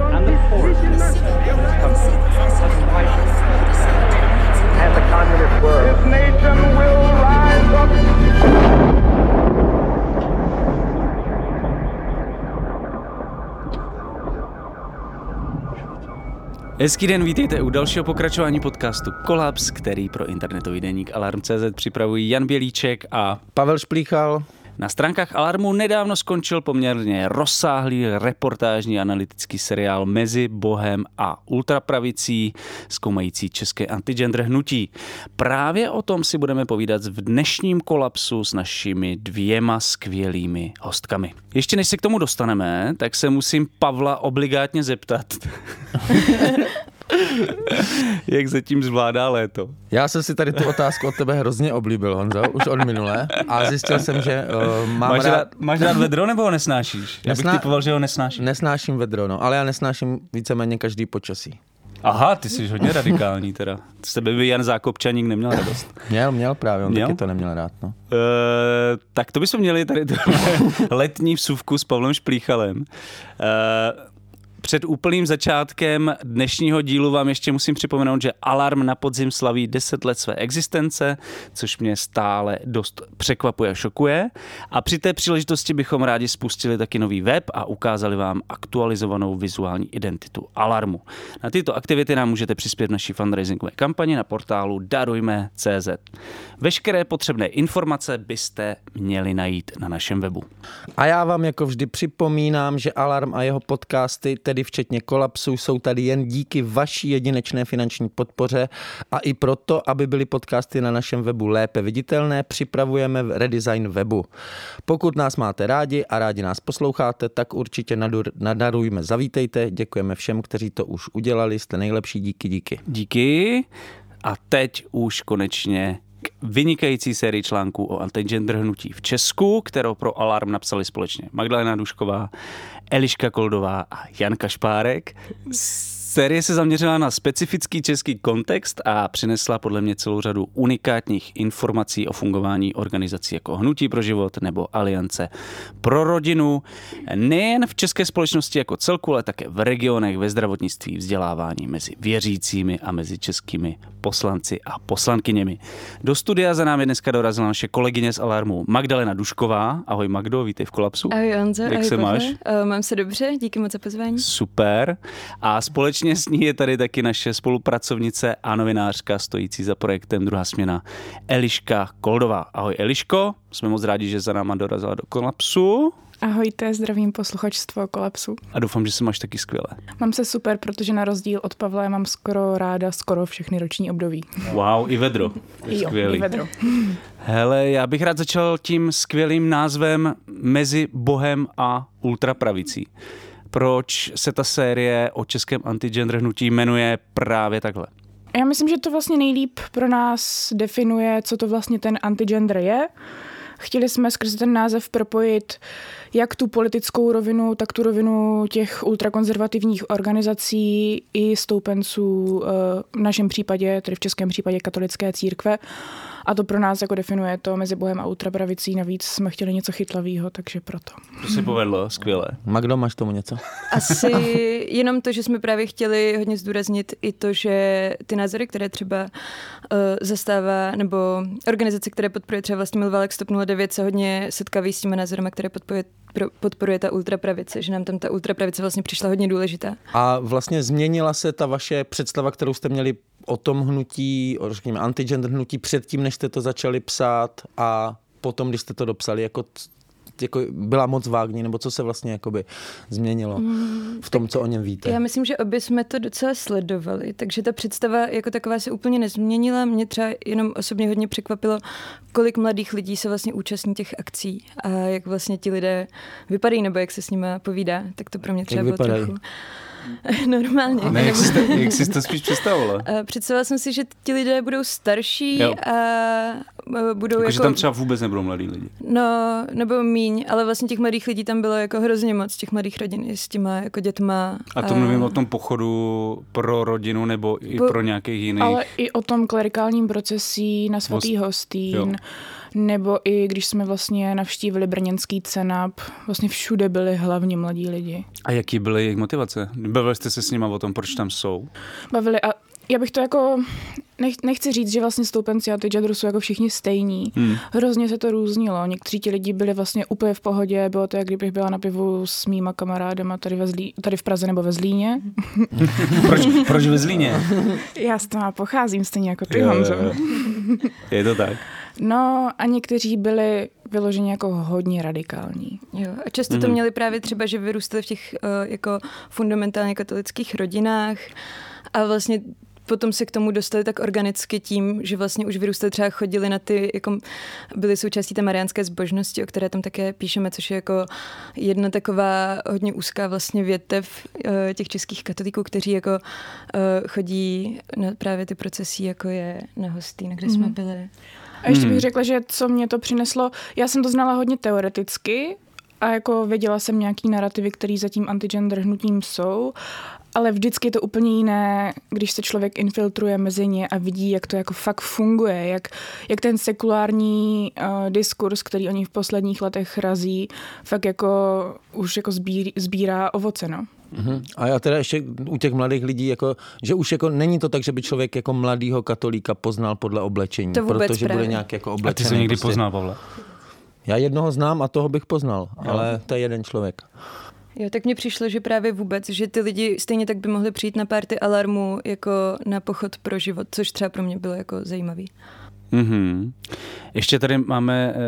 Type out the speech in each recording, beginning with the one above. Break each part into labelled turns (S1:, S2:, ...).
S1: and the poorest 10% of this country has widened.
S2: And the communist word. This nation will rise up.
S3: Hezký den, vítejte u dalšího pokračování podcastu Kolaps, který pro internetový deník Alarm.cz připravují Jan Bělíček a
S4: Pavel Šplíchal.
S3: Na stránkách Alarmu nedávno skončil poměrně rozsáhlý reportážní analytický seriál Mezi Bohem a ultrapravicí, zkoumající české antigender hnutí. Právě o tom si budeme povídat v dnešním kolapsu s našimi dvěma skvělými hostkami. Ještě než se k tomu dostaneme, tak se musím Pavla obligátně zeptat. Jak zatím zvládá léto?
S4: Já jsem si tady tu otázku od tebe hrozně oblíbil, Honzo, už od minule. A zjistil jsem, že uh, mám
S3: Máš
S4: rád...
S3: rád, máš rád vedro nebo ho nesnášíš? Já bych
S4: Nesná-
S3: typoval, že ho nesnášíš.
S4: Nesnáším vedro, no, ale já nesnáším víceméně každý počasí.
S3: Aha, ty jsi hodně radikální teda. Z tebe by Jan Zákopčaník neměl radost.
S4: Měl, měl právě, on
S3: Měl?
S4: taky to neměl rád, no.
S3: Uh, tak to bychom měli tady letní vsuvku s Pavlem Šplíchalem. Uh, před úplným začátkem dnešního dílu vám ještě musím připomenout, že Alarm na podzim slaví 10 let své existence, což mě stále dost překvapuje a šokuje. A při té příležitosti bychom rádi spustili taky nový web a ukázali vám aktualizovanou vizuální identitu Alarmu. Na tyto aktivity nám můžete přispět v naší fundraisingové kampani na portálu darujme.cz. Veškeré potřebné informace byste měli najít na našem webu.
S4: A já vám jako vždy připomínám, že Alarm a jeho podcasty, tedy včetně kolapsu, jsou tady jen díky vaší jedinečné finanční podpoře a i proto, aby byly podcasty na našem webu lépe viditelné, připravujeme redesign webu. Pokud nás máte rádi a rádi nás posloucháte, tak určitě nadarujme, zavítejte. Děkujeme všem, kteří to už udělali, jste nejlepší, díky, díky.
S3: Díky. A teď už konečně vynikající sérii článků o antigender hnutí v Česku, kterou pro Alarm napsali společně Magdalena Dušková, Eliška Koldová a Jan Kašpárek. Série se zaměřila na specifický český kontext a přinesla podle mě celou řadu unikátních informací o fungování organizací jako Hnutí pro život nebo Aliance pro rodinu, nejen v české společnosti jako celku, ale také v regionech, ve zdravotnictví, vzdělávání mezi věřícími a mezi českými poslanci a poslankyněmi. Do studia za námi dneska dorazila naše kolegyně z Alarmu Magdalena Dušková. Ahoj Magdo, vítej v kolapsu.
S5: Ahoj Honzo,
S3: Jak
S5: ahoj
S3: se
S5: Pavle.
S3: máš?
S5: Uh, mám se dobře, díky moc za pozvání.
S3: Super. A společně s ní je tady taky naše spolupracovnice a novinářka stojící za projektem Druhá směna Eliška Koldová. Ahoj Eliško, jsme moc rádi, že za náma dorazila do kolapsu
S6: Ahojte, zdravím posluchačstvo Kolapsu.
S3: a doufám, že se máš taky skvěle.
S6: Mám se super, protože na rozdíl od Pavla mám skoro ráda skoro všechny roční období.
S3: Wow, i vedro. Je
S6: Jo,
S3: skvělý.
S6: i vedro.
S3: Hele, já bych rád začal tím skvělým názvem Mezi Bohem a ultrapravicí. Proč se ta série o českém antigender hnutí jmenuje právě takhle?
S6: Já myslím, že to vlastně nejlíp pro nás definuje, co to vlastně ten antigender je. Chtěli jsme skrze ten název propojit jak tu politickou rovinu, tak tu rovinu těch ultrakonzervativních organizací i stoupenců eh, v našem případě, tedy v českém případě katolické církve. A to pro nás jako definuje to mezi Bohem a ultrapravicí. Navíc jsme chtěli něco chytlavého, takže proto.
S3: To se povedlo, skvěle.
S4: Magdo, máš tomu něco?
S5: Asi jenom to, že jsme právě chtěli hodně zdůraznit i to, že ty názory, které třeba uh, zastává, nebo organizace, které podporuje třeba vlastně Milvalek Stop 09, se hodně setkávají s těmi názory, které podporuje, pro- podporuje ta ultrapravice, že nám tam ta ultrapravice vlastně přišla hodně důležitá.
S4: A vlastně změnila se ta vaše představa, kterou jste měli o tom hnutí, o řekněme antigender hnutí předtím, než jste to začali psát a potom, když jste to dopsali, jako, jako byla moc vágní, nebo co se vlastně jakoby změnilo v tom, co o něm víte?
S5: Já myslím, že obě jsme to docela sledovali, takže ta představa jako taková se úplně nezměnila. Mě třeba jenom osobně hodně překvapilo, kolik mladých lidí se vlastně účastní těch akcí a jak vlastně ti lidé vypadají, nebo jak se s nimi povídá, tak to pro mě třeba bylo trochu. Normálně.
S3: Ne, jak jsi, to, jak jsi to spíš představovala?
S5: A Představila jsem si, že ti lidé budou starší
S3: Jo.
S5: a a budou
S3: Jako,
S5: jako...
S3: že tam třeba vůbec nebudou mladí lidi.
S5: No, nebo míň, ale vlastně těch mladých lidí tam bylo jako hrozně moc, těch mladých rodin i s těma jako dětma.
S3: A to mluvím o tom pochodu pro rodinu nebo i
S5: Po-
S3: pro nějakých jiných.
S6: Ale i o tom klerikálním procesí na svatý
S3: Host-
S6: hostín,
S3: jo.
S6: Nebo i když jsme vlastně navštívili brněnský cenap, vlastně všude byli hlavně mladí lidi.
S3: A jaký byly jejich motivace? Bavili jste se s nima o tom, proč tam jsou?
S6: Bavili a já bych to jako, nech, nechci říct, že vlastně stoupenci antigenderu jsou jako všichni stejní.
S3: Hmm.
S6: Hrozně se to různilo. Někteří ti lidi byli vlastně úplně v pohodě. Bylo to, jak kdybych byla na pivu s mýma kamarádema tady, ve Zlí, tady v Praze nebo ve Zlíně.
S3: Proč, proč ve Zlíně?
S6: Já z toho pocházím stejně jako ty,
S3: Jo, jo,
S6: Honzo.
S3: jo. Je to tak.
S6: No a někteří byli vyloženě jako hodně radikální.
S5: Jo, a často to
S3: Mhm.
S5: měli právě třeba, že vyrůstali v těch uh, jako fundamentálně katolických rodinách a vlastně potom se k tomu dostali tak organicky tím, že vlastně už vyrůstali třeba chodili na ty, jako byli součástí té mariánské zbožnosti, o které tam také píšeme, což je jako jedna taková hodně úzká vlastně větev eh, těch českých katolíků, kteří jako eh, chodí na právě ty procesí, jako je na Hostýn, kde jsme
S6: Mhm.
S5: byli.
S6: A ještě
S3: Hmm.
S6: bych řekla, že co mě to přineslo, já jsem to znala hodně teoreticky a jako věděla jsem nějaký narrativy, které za tím antigender hnutím jsou, ale vždycky je to úplně jiné, když se člověk infiltruje mezi ně a vidí, jak to jako fakt funguje, jak, jak ten sekulární uh, diskurs, který oni v posledních letech razí, fakt jako už jako sbír, sbírá ovoce, no.
S4: Mhm. A já teda ještě u těch mladých lidí, jako, že už jako není to tak, že by člověk jako mladýho katolíka poznal podle oblečení,
S5: To vůbec
S4: protože
S5: právě.
S4: bude nějak jako
S3: A ty
S4: oblečený.
S3: jsi někdy
S4: prostě.
S3: poznal, Pavle?
S4: Já jednoho znám a toho bych poznal, ale to je jeden člověk.
S5: Jo, tak mně přišlo, že právě vůbec, že ty lidi stejně tak by mohli přijít na párty alarmu jako na pochod pro život, což třeba pro mě bylo jako zajímavý.
S3: Mm-hmm. Ještě tady máme e,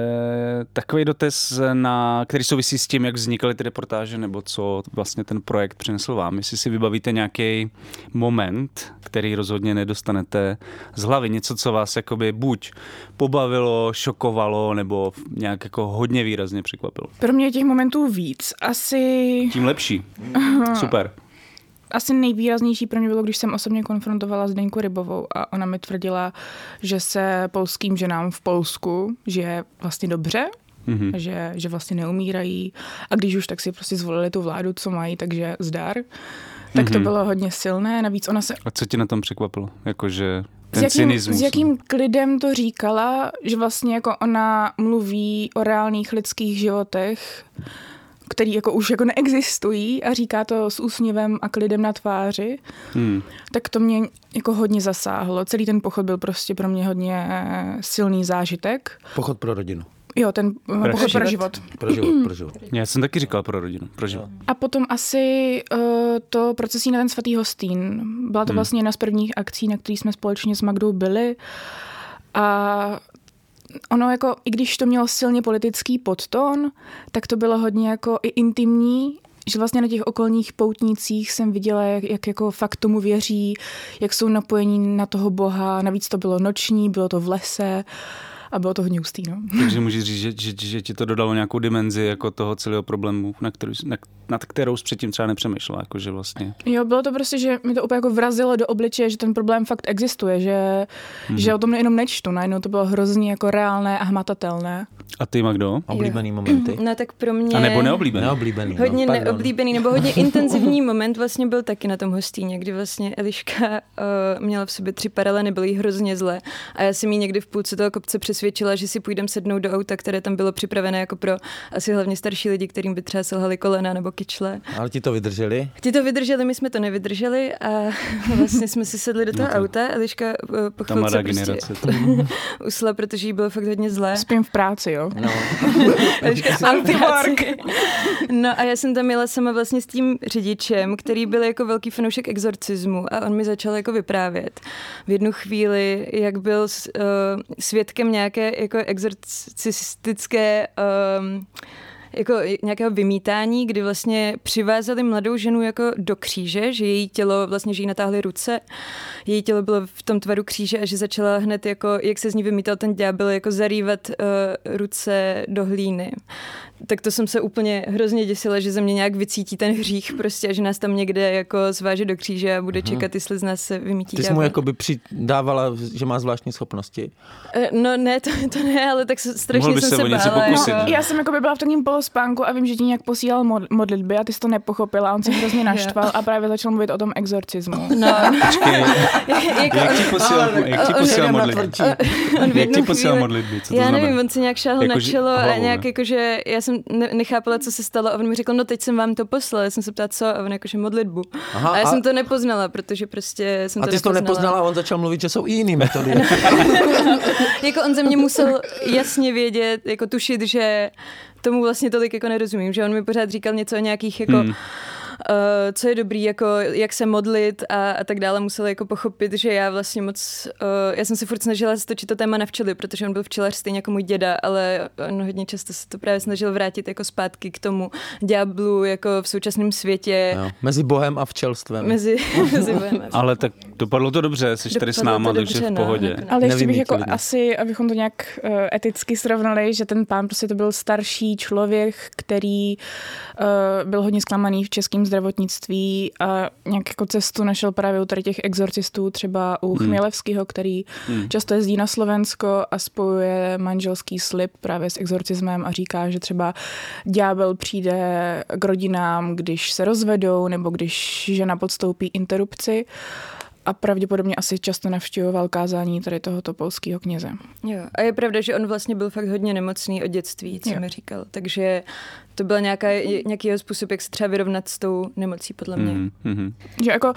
S3: takový dotaz, na, který souvisí s tím, jak vznikaly ty reportáže, nebo co vlastně ten projekt přinesl vám. Jestli si vybavíte nějaký moment, který rozhodně nedostanete z hlavy, něco, co vás jakoby buď pobavilo, šokovalo, nebo nějak jako hodně výrazně překvapilo.
S6: Pro mě těch momentů víc. Asi
S3: Tím lepší. Super.
S6: Asi nejvýraznější pro mě bylo, když jsem osobně konfrontovala Zdeňku Rybovou a ona mi tvrdila, že se polským ženám v Polsku žije vlastně dobře,
S3: Mhm.
S6: že, že vlastně neumírají a když už, tak si prostě zvolili tu vládu, co mají, takže zdar. Tak to
S3: Mhm.
S6: bylo hodně silné, navíc ona se
S3: A co tě na tom překvapilo? Jakože
S6: s
S3: ten
S6: jakým,
S3: cynismus.
S6: s jakým klidem to říkala, že vlastně jako ona mluví o reálných lidských životech, který jako už jako neexistují a říká to s úsměvem a klidem na tváři,
S3: Hmm.
S6: tak to mě jako hodně zasáhlo. Celý ten pochod byl prostě pro mě hodně silný zážitek.
S4: Pochod pro rodinu.
S6: Jo, ten eh, pochod pro život.
S4: Pro život, pro život.
S3: Já jsem taky říkal pro rodinu, pro život.
S6: A potom asi uh, to procesí na ten svatý hostín. Byla to
S3: Hmm.
S6: vlastně jedna z prvních akcí, na který jsme společně s Magdou byli. A ono jako, i když to mělo silně politický podton, tak to bylo hodně jako i intimní, že vlastně na těch okolních poutnících jsem viděla, jak, jak jako fakt tomu věří, jak jsou napojení na toho boha. Navíc to bylo noční, bylo to v lese a bylo to hodně hustý, no.
S3: Takže můžeš říct, že, že, že ti to dodalo nějakou dimenzi jako toho celého problému, na kterou, na, nad kterou jsi předtím třeba nepřemýšlela, jakože vlastně.
S6: Jo, bylo to prostě, že mi to úplně jako vrazilo do obličeje, že ten problém fakt existuje, že,
S3: Mhm.
S6: že o tom jenom nečtu, najednou to bylo hrozně jako reálné a hmatatelné.
S3: A ty, Magdo?
S4: Oblíbený momenty.
S5: No tak pro mě...
S3: A nebo neoblíbený?
S4: Neoblíbený.
S5: Hodně
S4: no, pardon.
S5: neoblíbený, nebo hodně intenzivní moment vlastně byl taky na tom hostýně, kdy vlastně Eliška uh, měla v sobě tři paraleny, bylo jí hrozně zle. A já jsem jí někdy v půlce toho kopce přesvědčila, že si půjdem sednout do auta, které tam bylo připravené jako pro asi hlavně starší lidi, kterým by třeba selhaly kolena nebo kyčle.
S4: Ale ti to vydrželi?
S5: Ti to vydrželi, my jsme to nevydrželi a vlastně jsme si sedli do toho
S3: No to-
S5: auta. Eliška uh, po chvilce prostě
S3: generace.
S5: usla, protože jí bylo fakt hodně zlé.
S6: Spím v práci, jo.
S4: No.
S5: Eliška spala v práci. No a já jsem tam jela sama vlastně s tím řidičem, který byl jako velký fanoušek exorcismu a on mi začal jako vyprávět v jednu chvíli, jak byl uh, svědkem nějaké jako exorcistické um, jako nějakého vymítání, kdy vlastně přivázali mladou ženu jako do kříže, že její tělo, vlastně, že jí natáhly ruce, její tělo bylo v tom tvaru kříže a že začala hned jako, jak se z ní vymítal ten ďábel, jako zarývat uh, ruce do hlíny. Tak to jsem se úplně hrozně děsila, že ze mě nějak vycítí ten hřích prostě a že nás tam někde jako zváže do kříže a bude čekat, jestli z nás se vymítí
S4: Ty jsi mu jakoby přidávala, že má zvláštní schopnosti.
S5: Eh, No ne, to, to ne, ale tak se- strašně
S3: Mohl
S5: jsem
S3: se
S5: se bála.
S3: pokusit, ne?
S6: Já jsem jako by byla v takovém polospánku a vím, že ti nějak posílal mod- modlitby a ty jsi to nepochopila. On se hrozně naštval a právě začal mluvit o tom exorcismu.
S5: No,
S3: Počkej,
S5: jako
S3: jak ti posílal, jak ti posílal modlitby? Jak ti posílal modlitby? Co to
S5: já
S3: znamená?
S5: nevím, on si nějak šáhl
S3: Jako,
S5: na
S3: že-
S5: čelo a nějak
S3: ne?
S5: jako, že já jsem ne- nechápala, co se stalo a on mi řekl, no teď jsem vám to poslal, já jsem se ptala, co a on jakože modlitbu.
S4: Aha,
S5: a já
S4: a-
S5: jsem to nepoznala, protože prostě jsem
S4: A
S5: to
S4: ty jsi to nepoznala a on začal mluvit, že jsou i jiný metody.
S5: jako on ze mě musel jasně vědět, jako tušit, že tomu vlastně tolik jako nerozumím, že on mi pořád říkal něco o nějakých jako
S3: Hmm.
S5: Uh, co je dobrý, jako jak se modlit a, a tak dále, musel jako pochopit, že já vlastně moc, uh, já jsem se furt snažila stočit to téma na včely, protože on byl včelař stejně jako můj děda, ale on hodně často se to právě snažil vrátit jako zpátky k tomu ďáblu jako v současném světě,
S4: Jo, Mezi Bohem a včelstvem.
S5: mezi, mezi bohem a
S3: Ale tak dopadlo to dobře, jsi tady s náma,
S5: to
S3: takže
S5: dobře,
S3: v
S5: no,
S3: pohodě.
S5: nakonec.
S6: Ale ještě bych
S4: jak
S6: jako
S4: lidi.
S6: asi, abychom to nějak uh, eticky srovnali, že ten pán prostě to byl starší člověk, který uh, byl hodně zklamaný v českém zdravotnictví a nějak jako cestu našel právě u tady těch exorcistů, třeba u Chmělevského, který často jezdí na Slovensko a spojuje manželský slib právě s exorcismem a říká, že třeba ďábel přijde k rodinám, když se rozvedou nebo když žena podstoupí interrupci a pravděpodobně asi často navštěvoval kázání tady tohoto polského kněze.
S5: Jo. A je pravda, že on vlastně byl fakt hodně nemocný od dětství, co
S6: Jo.
S5: mi říkal. Takže to byl nějaká, nějaký jeho způsob, jak se třeba vyrovnat s tou nemocí, podle mě.
S3: Mhm, mhm.
S6: Že jako,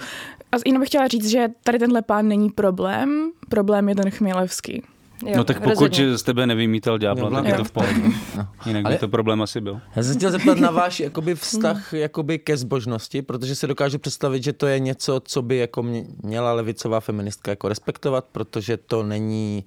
S6: a jinak bych chtěla říct, že tady tenhle pán není problém, problém je ten Chmělevský.
S5: Jo,
S3: No tak pokud
S5: rozhodně.
S3: z tebe nevymítal ďábla, tak je to v pohodě. Jinak by
S4: Ale-
S3: to problém asi byl.
S4: Já jsem se chtěl zeptat na váš jakoby, vztah jakoby, ke zbožnosti, protože si dokážu představit, že to je něco, co by jako mě- měla levicová feministka jako respektovat, protože to není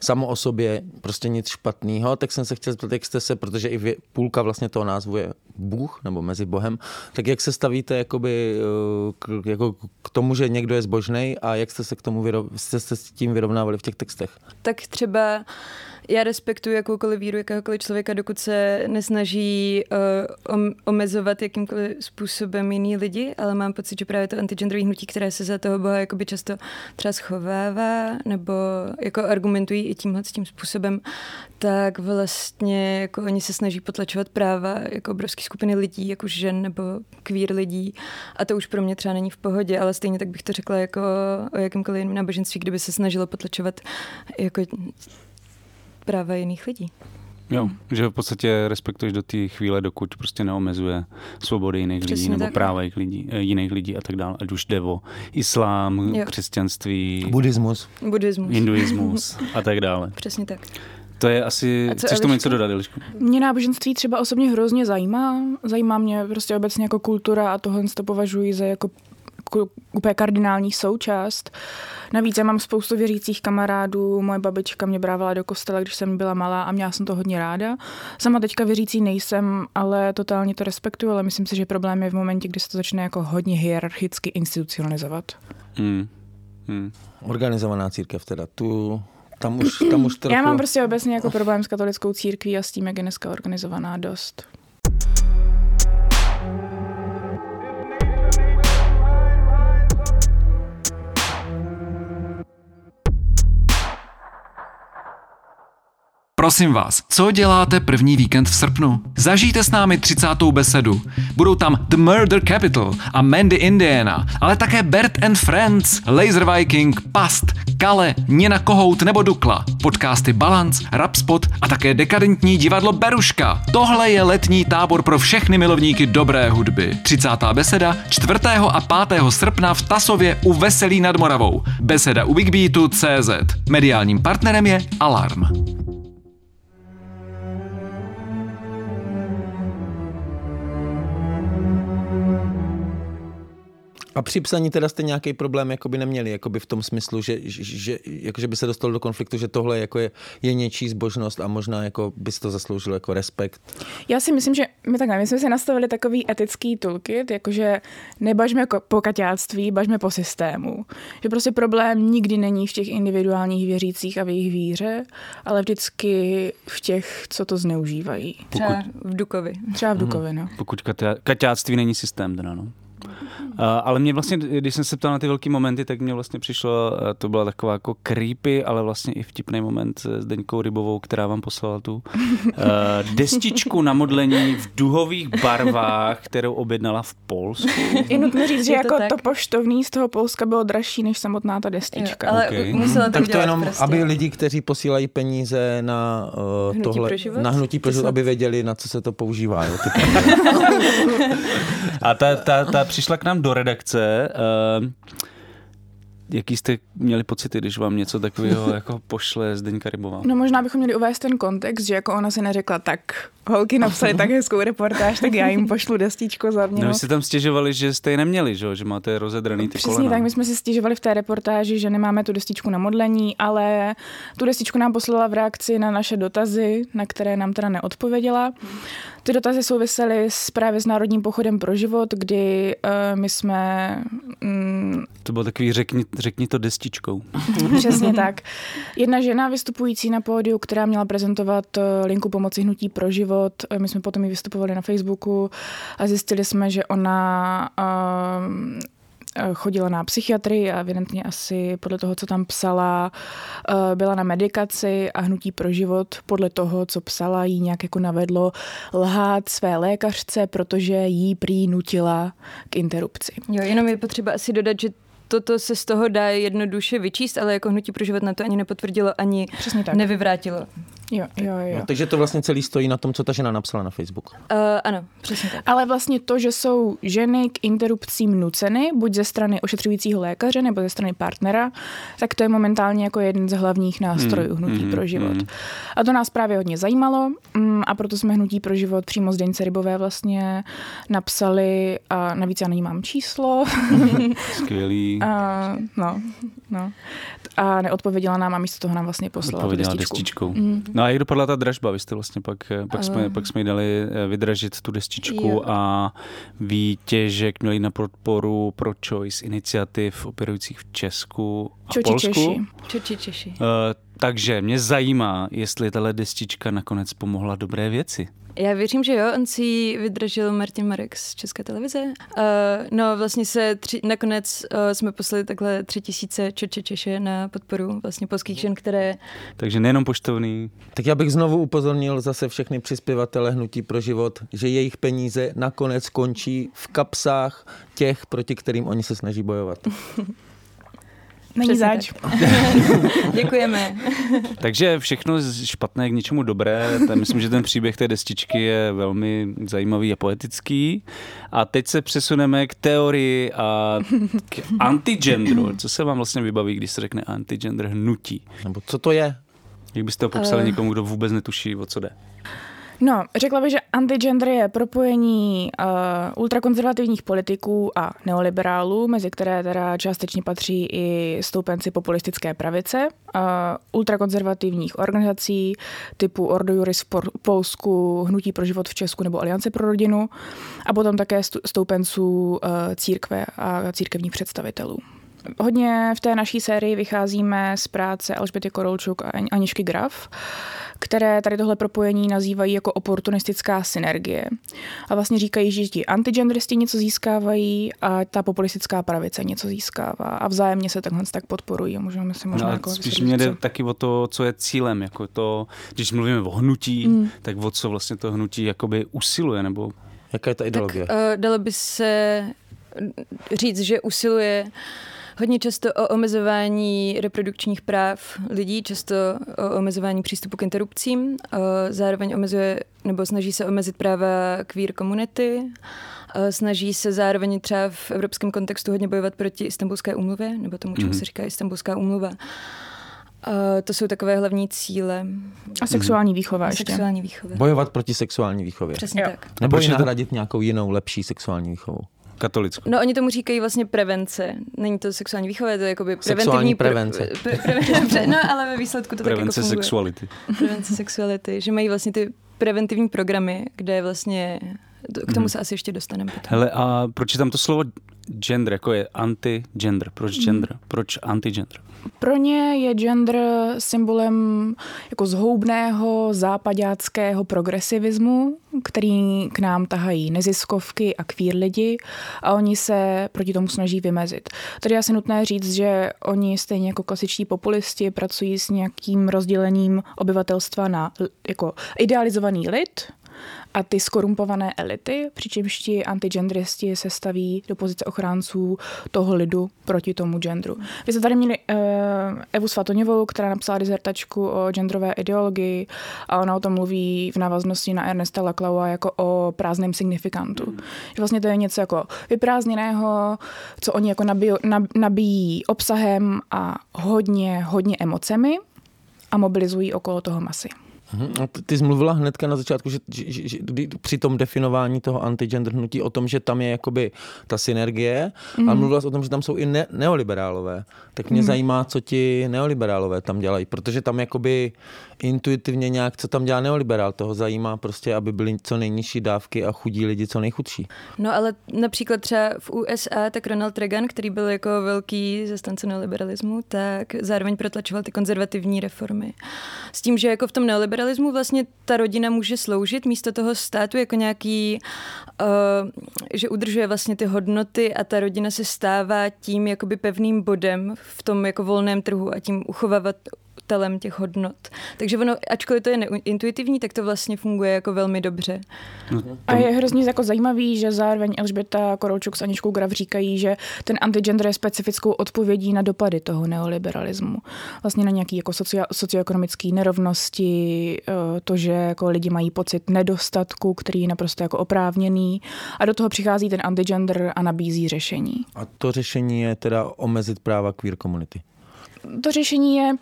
S4: samo o sobě prostě nic špatného. Tak jsem se chtěl zeptat, jak jste se, protože i vě- půlka vlastně toho názvu je Bůh, nebo mezi Bohem, tak jak se stavíte jakoby, eh, k, jako k tomu, že někdo je zbožný a jak jste se k tomu vyrov, jste se s tím vyrovnávali v těch textech?
S5: tak třeba já respektuji jakoukoliv víru jakéhokoliv člověka, dokud se nesnaží uh, om, omezovat jakýmkoliv způsobem jiný lidi, ale mám pocit, že právě to antigenderové hnutí, které se za toho boha jakoby často třeba schovává nebo jako argumentují i tímhle tím způsobem, tak vlastně jako oni se snaží potlačovat práva jako obrovské skupiny lidí, jako žen nebo queer lidí. A to už pro mě třeba není v pohodě, ale stejně tak bych to řekla jako o jakýmkoliv jiném náboženství, kdyby se snažilo potlačovat jako práva jiných lidí.
S3: Jo, že v podstatě respektuješ do té chvíle, dokud prostě neomezuje svobody jiných lidí
S5: Přesně
S3: nebo
S5: tak.
S3: práva jich lidí, eh, jiných lidí a tak dále. Ať už jde o islám,
S5: Jo.
S3: křesťanství,
S4: Buddhismus.
S5: Buddhismus.
S3: hinduismus a tak dále.
S5: Přesně tak.
S3: To je asi...
S5: A co,
S3: Chceš tomu něco dodat, Elišku?
S6: Mě náboženství třeba osobně hrozně zajímá. Zajímá mě prostě obecně jako kultura a tohle to považuji za jako úplně kardinální součást. Navíc já mám spoustu věřících kamarádů, moje babička mě brávala do kostela, když jsem byla malá a měla jsem to hodně ráda. Sama teďka věřící nejsem, ale totálně to respektuju, ale myslím si, že problém je v momentě, kdy se to začne jako hodně hierarchicky institucionalizovat.
S3: Hmm. Hmm.
S4: Organizovaná církev teda. Tu, tam už, tam už trochu...
S6: Já mám prostě obecně jako problém s katolickou církví a s tím, jak je dneska organizovaná dost.
S7: Prosím vás, co děláte první víkend v srpnu? Zažijte s námi 30. besedu. Budou tam The Murder Capital a Mandy Indiana, ale také Bert and Friends, Laser Viking, Past, Kale, Nina Kohout nebo Dukla, podcasty Balance, Rapspot a také dekadentní divadlo Beruška. Tohle je letní tábor pro všechny milovníky dobré hudby. 30. beseda 4. a 5. srpna v Tasově u Veselí nad Moravou. Beseda u Bigbeatu CZ. Mediálním partnerem je Alarm.
S4: A při psaní teda jste nějaký problém jakoby neměli, jakoby v tom smyslu, že, že, jakože by se dostal do konfliktu, že tohle jako je, je něčí zbožnost a možná jako bys to zasloužil jako respekt?
S6: Já si myslím, že my takhle, my jsme si nastavili takový etický toolkit, jakože nebažme jako po kaťáctví, bažme po systému. Že prostě problém nikdy není v těch individuálních věřících a v jejich víře, ale vždycky v těch, co to zneužívají.
S5: Třeba v Dukovi.
S6: Třeba v Dukovi, no.
S3: Pokud kaťáctví není systém, teda no. Uh, ale mě vlastně, když jsem se ptal na ty velké momenty, tak mě vlastně přišlo, uh, to byla taková jako creepy, ale vlastně i vtipný moment s Deňkou Rybovou, která vám poslala tu uh, destičku na modlení v duhových barvách, kterou objednala v Polsku.
S6: Je nutno říct, že to jako tak? to poštovní z toho Polska bylo dražší než samotná ta destička.
S5: Jo, ale okay. musela to
S4: tak to jenom,
S5: prostě.
S4: aby lidi, kteří posílají peníze na uh, hnutí tohle, na hnutí pro život, aby věděli, na co se to používá. Jo,
S3: A ta, ta, ta přišla k nám do redakce. Uh, jaký jste měli pocity, když vám něco takového jako pošle Zdeňka Rybová?
S6: No možná bychom měli uvést ten kontext, že jako ona si neřekla, tak holky napsali tak hezkou reportáž, tak já jim pošlu destičko za mě.
S3: No, vy jste tam stěžovali, že jste ji neměli, že, že máte rozedraný ty
S6: Přesně
S3: kolena.
S6: tak, my jsme si stěžovali v té reportáži, že nemáme tu destičku na modlení, ale tu destičku nám poslala v reakci na naše dotazy, na které nám teda neodpověděla. Ty dotazy souvisely s právě s Národním pochodem pro život, kdy uh, my jsme...
S3: Mm, to bylo takový řekni, řekni to destičkou.
S6: Přesně tak. Jedna žena vystupující na pódiu, která měla prezentovat eh, linku pomoci hnutí pro život, eh, my jsme potom i vystupovali na Facebooku a zjistili jsme, že ona uh, chodila na psychiatrii a evidentně asi podle toho, co tam psala, byla na medikaci a hnutí pro život podle toho, co psala, jí nějak jako navedlo lhát své lékařce, protože jí prý nutila k interrupci.
S5: Jo, jenom je potřeba asi dodat, že toto se z toho dá jednoduše vyčíst, ale jako hnutí pro život na to ani nepotvrdilo, ani nevyvrátilo.
S6: Jo, jo, jo.
S4: No, takže to vlastně celý stojí na tom, co ta žena napsala na Facebook. Uh,
S5: ano, přesně tak.
S6: Ale vlastně to, že jsou ženy k interrupcím nuceny, buď ze strany ošetřujícího lékaře nebo ze strany partnera, tak to je momentálně jako jeden z hlavních nástrojů hmm, hnutí hmm, pro život. Hmm. A to nás právě hodně zajímalo mm, a proto jsme hnutí pro život přímo z Deňce Rybové vlastně napsali a navíc já nemám číslo.
S3: Skvělý.
S6: A, no, no. A neodpověděla nám a místo toho nám vlastně poslala
S3: Odpověděla destičku. destičkou. Mm. No a jak dopadla ta dražba? Vy jste vlastně pak, pak, jsme, uh. pak jsme jí dali eh, vydražit tu destičku jo. a výtěžek měli na podporu pro Choice iniciativ operujících v Česku a Čoči Polsku. Češi.
S5: Čoči Češi. Uh,
S3: takže mě zajímá, jestli tahle destička nakonec pomohla dobré věci.
S5: Já věřím, že jo, on si ji vydražil Martin Marek z České televize. Uh, no vlastně se tři, nakonec uh, jsme poslali takhle tři tisíce Čeče Češe na podporu vlastně polských žen, které...
S3: Takže nejenom poštovný.
S4: Tak já bych znovu upozornil zase všechny přispěvatele Hnutí pro život, že jejich peníze nakonec končí v kapsách těch, proti kterým oni se snaží bojovat.
S6: Není zač.
S5: Děkujeme.
S3: Takže všechno špatné k něčemu dobré. Tak myslím, že ten příběh té destičky je velmi zajímavý a poetický. A teď se přesuneme k teorii a k antigendru. Co se vám vlastně vybaví, když se řekne antigender hnutí?
S4: Nebo co to je?
S3: Jak byste to popsali uh... někomu, kdo vůbec netuší, o co jde?
S6: No, řekla bych, že antigender je propojení uh, ultrakonzervativních politiků a neoliberálů, mezi které teda částečně patří i stoupenci populistické pravice, uh, ultrakonzervativních organizací typu Ordo Juris v Polsku, Hnutí pro život v Česku nebo Aliance pro rodinu a potom také stoupenců uh, církve a církevních představitelů. Hodně v té naší sérii vycházíme z práce Alžběty Korolčuk a Anišky Graf, které tady tohle propojení nazývají jako oportunistická synergie. A vlastně říkají, že ti antigenderisti něco získávají a ta populistická pravice něco získává. A vzájemně se takhle tak podporují a můžeme si možná no, jako
S3: Spíš mě jde taky o to, co je cílem, jako to, když mluvíme o hnutí, mm. tak o co vlastně to hnutí jakoby usiluje, nebo
S4: Jaká je ta ideologie?
S5: Tak, uh, dalo by se říct, že usiluje uh, hodně často o omezování reprodukčních práv lidí, často o omezování přístupu k interrupcím. Zároveň omezuje nebo snaží se omezit práva queer komunity. Snaží se zároveň třeba v evropském kontextu hodně bojovat proti Istanbulské úmluvě, nebo tomu, čemu mm-hmm. se říká Istanbulská úmluva. Uh, to jsou takové hlavní cíle.
S6: A sexuální výchova
S5: a
S6: ještě.
S5: Sexuální výchova.
S4: Bojovat proti sexuální výchově.
S5: Přesně jo. tak.
S4: Nebo ji nahradit nějakou jinou, lepší sexuální výchovou.
S3: Katolickou.
S5: No oni tomu říkají vlastně prevence. Není to sexuální výchova, je to jakoby
S4: Sexuální
S5: preventivní...
S4: prevence.
S5: Pre, pre, pre, no ale ve výsledku to
S3: Prevence
S5: tak jako funguje.
S3: sexuality.
S5: Prevence sexuality. Že mají vlastně ty preventivní programy, kde vlastně... K tomu
S3: Mhm.
S5: se asi ještě dostaneme potom.
S3: Hele, a proč je tam to slovo gender, jako je anti-gender? Proč gender? Proč anti-gender?
S6: Pro ně je gender symbolem jako zhoubného západáckého progresivismu, který k nám tahají neziskovky a queer lidi a oni se proti tomu snaží vymezit. Tady je asi nutné říct, že oni stejně jako klasičtí populisti pracují s nějakým rozdělením obyvatelstva na jako idealizovaný lid, a ty skorumpované elity, přičemž ti antigendristi se staví do pozice ochránců toho lidu proti tomu genderu. Vy jste tady měli uh, Evu Svatoněvou, která napsala dizertačku o genderové ideologii a ona o tom mluví v návaznosti na Ernesta Laclaua jako o prázdném signifikantu. Že vlastně to je něco jako vyprázdněného, co oni jako nabijou, nab, nabíjí obsahem a hodně, hodně emocemi a mobilizují okolo toho masy.
S4: Mhm. Ty- jsi mluvila hnedka na začátku, že, že, že, při tom definování toho antigender hnutí o tom, že tam je jakoby ta synergie, mm. a mluvila jsi o tom, že tam jsou i ne, neoliberálové. Tak mě mm. zajímá, co ti neoliberálové tam dělají, protože tam jakoby intuitivně nějak, co tam dělá neoliberál, toho zajímá prostě, aby byly co nejnižší dávky a chudí lidi co nejchudší.
S5: No ale například třeba v USA, tak Ronald Reagan, který byl jako velký zastánce neoliberalismu, tak zároveň protlačoval ty konzervativní reformy. S tím, že jako v tom neoliberalismu vlastně ta rodina může sloužit místo toho státu jako nějaký, uh, že udržuje vlastně ty hodnoty a ta rodina se stává tím jakoby pevným bodem v tom jako volném trhu a tím uchovávat telem těch hodnot. Takže ono, ačkoliv to je intuitivní, tak to vlastně funguje jako velmi dobře.
S6: A je hrozně jako zajímavý, že zároveň Elžběta Koroučuk s Aničkou Graf říkají, že ten antigender je specifickou odpovědí na dopady toho neoliberalismu. Vlastně na nějaké jako socio, socioekonomické nerovnosti, eh, to, že jako lidi mají pocit nedostatku, který je naprosto jako oprávněný. A do toho přichází ten antigender a nabízí řešení.
S4: A to řešení je teda omezit práva queer komunity.
S6: To řešení je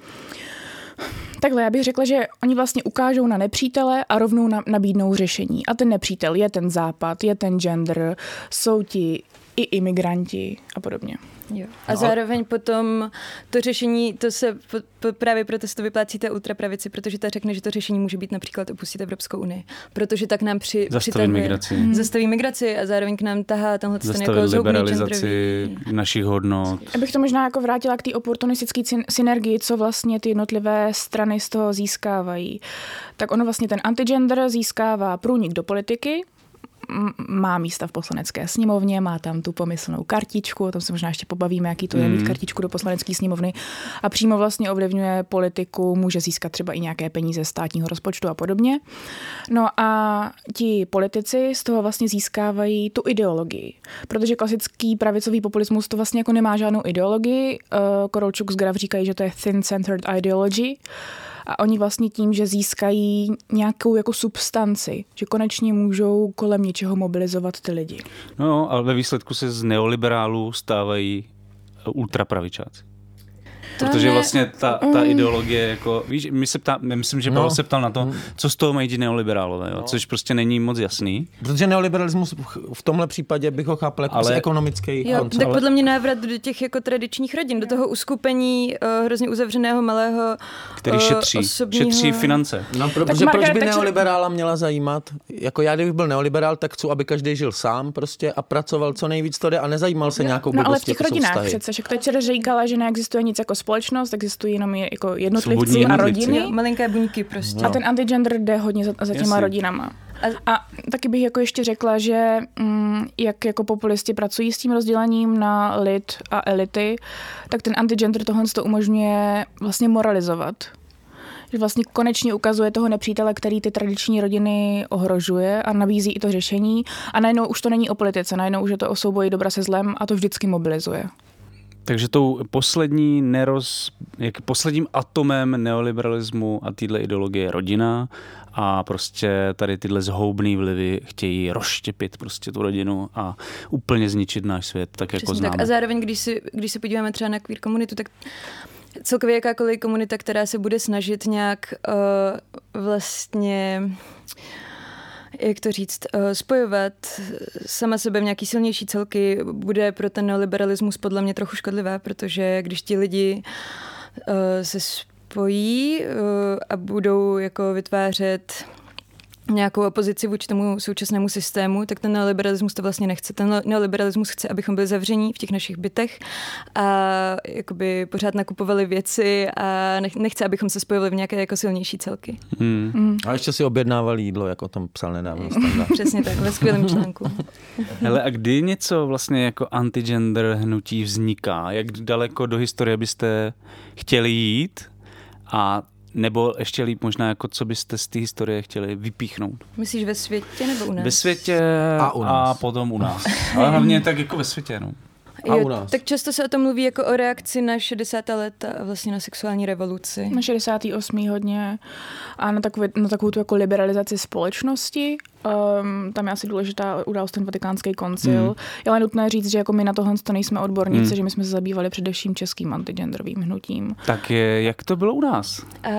S6: Takhle, já bych řekla, že oni vlastně ukážou na nepřítele a rovnou na, nabídnou řešení. A ten nepřítel je ten západ, je ten gender, jsou ti i imigranti a podobně.
S5: Jo. A zároveň potom to řešení, to se po, po, právě proto se to vyplácí té ultrapravici, protože ta řekne, že to řešení může být například opustit Evropskou unii. Protože tak nám při,
S3: Zastavit
S5: přitahuje-
S3: migraci.
S5: Mhm. Zastaví migraci a zároveň k nám tahá tenhle ten jako
S3: liberalizaci našich hodnot.
S6: Já bych to možná jako vrátila k té oportunistické syn- synergii, co vlastně ty jednotlivé strany z toho získávají. Tak ono vlastně ten antigender získává průnik do politiky, má místa v poslanecké sněmovně, má tam tu pomyslnou kartičku, o tom se možná ještě pobavíme, jaký to je mít kartičku do poslanecké sněmovny a přímo vlastně ovlivňuje politiku, může získat třeba i nějaké peníze z státního rozpočtu a podobně. No a ti politici z toho vlastně získávají tu ideologii, protože klasický pravicový populismus to vlastně jako nemá žádnou ideologii. Eh, Korolčuk z Graf říkají, že to je thin-centered ideology, a oni vlastně tím, že získají nějakou jako substanci, že konečně můžou kolem něčeho mobilizovat ty lidi.
S3: No, ale ve výsledku se z neoliberálů stávají ultrapravičáci. Protože
S5: ne-
S3: vlastně ta, ta ideologie, jako, víš, my se ptá, myslím, že Pavel
S4: No.
S3: se ptal na to, co z toho mají ti neoliberálové, jo? což prostě není moc jasný.
S4: Protože neoliberalismus v- tomhle případě bych ho chápal jako
S3: Ale-
S4: Ale... ekonomický
S5: Jo,
S4: koncept.
S5: tak podle mě návrat do těch jako tradičních rodin, do toho uskupení uh, hrozně uzavřeného malého
S3: Který
S5: eh,
S3: šetří,
S5: osobního...
S3: šetří finance.
S4: No, pro,
S6: Tak
S4: protože proč by
S6: Thatcher-
S4: neoliberála měla zajímat? Jako já, kdybych byl neoliberál, tak chci, aby každý žil sám prostě a pracoval co nejvíc to jde a nezajímal se nějakou
S6: No ale v těch
S4: jako
S6: rodinách přece, že Thatcher říkala, že neexistuje nic jako společnost, existují jenom je- jako
S3: Svobodní
S6: jednotlivci a rodiny.
S5: Jo, malinké buňky prostě.
S6: A ten antigender jde hodně za, za těma
S3: Jasně.
S6: rodinama. A, a taky bych jako ještě řekla, že mm, jak jako populisti pracují s tím rozdělením na lid a elity, tak ten antigender tohle to umožňuje vlastně moralizovat. Že vlastně konečně ukazuje toho nepřítele, který ty tradiční rodiny ohrožuje a nabízí i to řešení. A najednou už to není o politice, najednou už je to o souboji dobra se zlem a to vždycky mobilizuje.
S3: Takže tou poslední neroz, jak posledním atomem neoliberalismu a téhle ideologie je rodina a prostě tady tyhle zhoubný vlivy chtějí rozštěpit prostě tu rodinu a úplně zničit náš svět, tak jako
S5: Přesně
S3: známe.
S5: tak. A zároveň, když si, když se podíváme třeba na queer komunitu, tak celkově jakákoliv komunita, která se bude snažit nějak uh, vlastně jak to říct, eh, spojovat sama sebe v nějaký silnější celky bude pro ten neoliberalismus podle mě trochu škodlivé, protože když ti lidi se spojí a budou jako vytvářet nějakou opozici vůči tomu současnému systému, tak ten neoliberalismus to vlastně nechce. Ten neoliberalismus chce, abychom byli zavření v těch našich bytech a jakoby pořád nakupovali věci a nechce, abychom se spojili v nějaké jako silnější celky.
S4: Hmm. Hmm. A ještě si objednávali jídlo, jako tom psal nedávno.
S5: Přesně tak, ve skvělém článku.
S3: Hele, a kdy něco vlastně jako antigender hnutí vzniká? Jak daleko do historie byste chtěli jít? A nebo ještě líp možná, jako co byste z té historie chtěli vypíchnout?
S5: Myslíš ve světě nebo u nás?
S3: Ve světě a, u nás. a potom u nás. Ale hlavně tak jako ve světě, no.
S5: A u nás. Tak často se o tom mluví jako o reakci na 60. leta a vlastně na sexuální revoluci.
S6: Na 68. hodně a na, takový, na takovou tu jako liberalizaci společnosti. Um, tam je asi důležitá událost ten vatikánský koncil. Hmm. Je ale nutné říct, že jako my na tohle to nejsme odborníci, hmm. že my jsme se zabývali především českým antigenderovým hnutím.
S3: Tak je, jak to bylo u nás?
S5: Uh,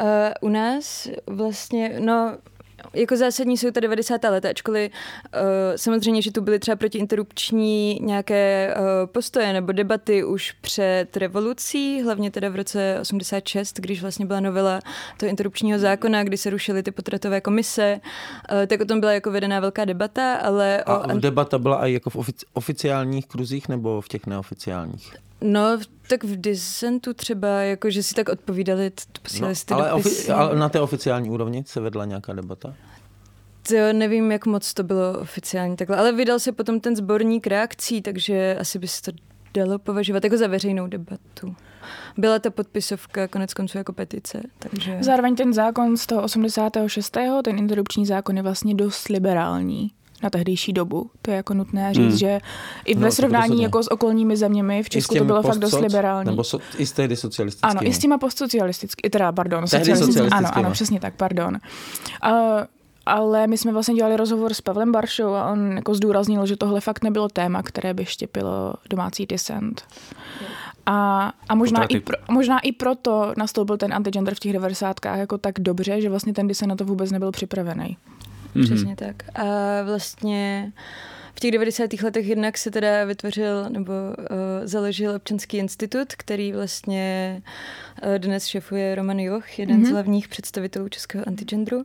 S5: uh, u nás vlastně, no jako zásadní jsou ta 90. leta, ačkoliv uh, samozřejmě, že tu byly třeba protiinterrupční nějaké uh, postoje nebo debaty už před revolucí, hlavně teda v roce 86, když vlastně byla novela toho interrupčního zákona, kdy se rušily ty potratové komise, uh, tak o tom byla jako vedená velká debata, ale...
S4: A o... debata byla i jako v ofici- oficiálních kruzích nebo v těch neoficiálních?
S5: No, tak v disentu třeba, jako že si tak odpovídali, posílali no,
S4: ale, ofi- ale na té oficiální úrovni se vedla nějaká debata?
S5: To nevím, jak moc to bylo oficiální takhle, ale vydal se potom ten sborník reakcí, takže asi by se to dalo považovat jako za veřejnou debatu. Byla ta podpisovka konec konců jako petice. Takže...
S6: Zároveň ten zákon z toho 86. ten interrupční zákon je vlastně dost liberální na tehdejší dobu. To je jako nutné říct, hmm. že i ve no, srovnání jako s okolními zeměmi v Česku to bylo fakt dost liberální.
S4: Nebo so, i s tehdy socialistickými.
S6: Ano, i s těma postsocialistickými, teda pardon,
S4: socialistickými.
S6: Ano, ano, přesně tak, pardon. Uh, ale my jsme vlastně dělali rozhovor s Pavlem Baršou a on jako zdůraznil, že tohle fakt nebylo téma, které by štěpilo domácí dissent. A, a možná, i pro, možná i proto nastoupil ten antigender v těch 90. jako tak dobře, že vlastně ten dissent na to vůbec nebyl připravený.
S5: Mm-hmm. Přesně tak. A vlastně v těch 90. letech jednak se teda vytvořil nebo uh, založil občanský institut, který vlastně uh, dnes šefuje Roman Joch, jeden mm-hmm. z mhm. hlavních představitelů českého antigendru.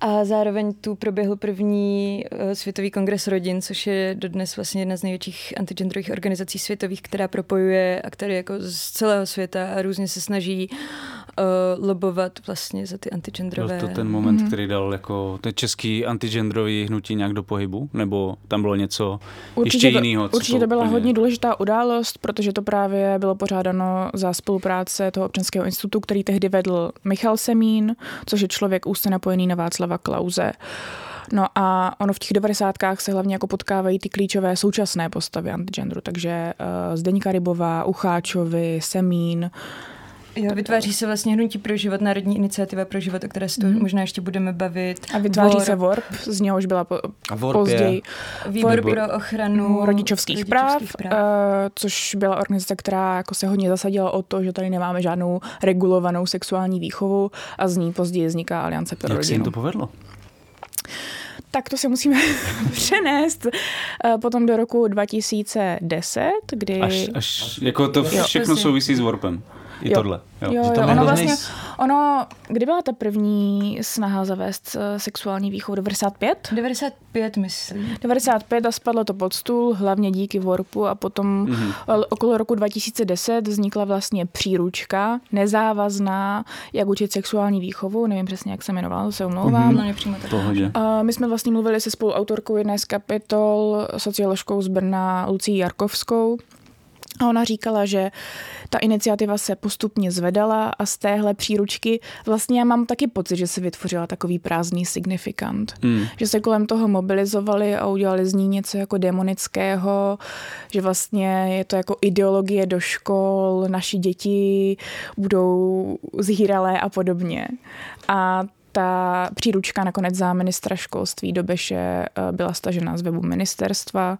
S5: A zároveň tu proběhl první uh, Světový kongres rodin, což je dodnes vlastně jedna z největších antigenderových organizací světových, která propojuje aktéry jako z celého světa a různě se snaží uh, lobovat vlastně za ty antigendrové.
S3: Byl to ten moment, mm-hmm. který dal jako ten český antigendrový hnutí nějak do pohybu? Nebo tam bylo něco určitě ještě jiného?
S6: Určitě to, to byla úplně... hodně důležitá událost, protože to právě bylo pořádáno za spolupráce toho občanského institutu, který tehdy vedl Michal Semín, což je člověk úzce napojený na Václava Klauze. No a ono v těch devadesátkách se hlavně jako potkávají ty klíčové současné postavy antigendru, takže uh, Zdeňka Rybová, Ucháčovi, Semín,
S5: Jo, vytváří se vlastně hnutí pro život, národní iniciativa pro život, o které se tu mm. možná ještě budeme bavit.
S6: A vytváří Warp. se WARP, z něhož byla po, a později.
S5: Výbor pro ochranu
S6: rodičovských, rodičovských práv, práv. Uh, což byla organizace, která jako se hodně zasadila o to, že tady nemáme žádnou regulovanou sexuální výchovu a z ní později vzniká Aliance pro
S3: Jak
S6: rodinu.
S3: Jak se jim to povedlo?
S6: tak to se musíme přenést eh, potom do roku 2010, kdy...
S3: Až, až jako to všechno jo, souvisí s Warpem. I jo. tohle.
S6: Jo, jo, jo. Ono, vlastně, ono, kdy byla ta první snaha zavést eh, sexuální výchovu? 95?
S5: 95, myslím.
S6: 95 a spadlo to pod stůl, hlavně díky Warpu a potom mm-hmm. okolo roku 2010 vznikla vlastně příručka nezávazná, jak učit sexuální výchovu, nevím přesně, jak se jmenovala, to se omlouvám.
S5: Mm-hmm. No.
S6: A my jsme vlastně mluvili se spoluautorkou jedné z kapitol, socioložkou z Brna Lucí Jarkovskou, a ona říkala, že ta iniciativa se postupně zvedala a z téhle příručky vlastně já mám taky pocit, že se vytvořila takový prázdný signifikant. Hmm. Že se kolem toho mobilizovali a udělali z ní něco jako demonického, že vlastně je to jako ideologie do škol, naši děti budou zhýralé a podobně. A ta příručka nakonec za ministra školství do Beše eh, byla stažena z webu ministerstva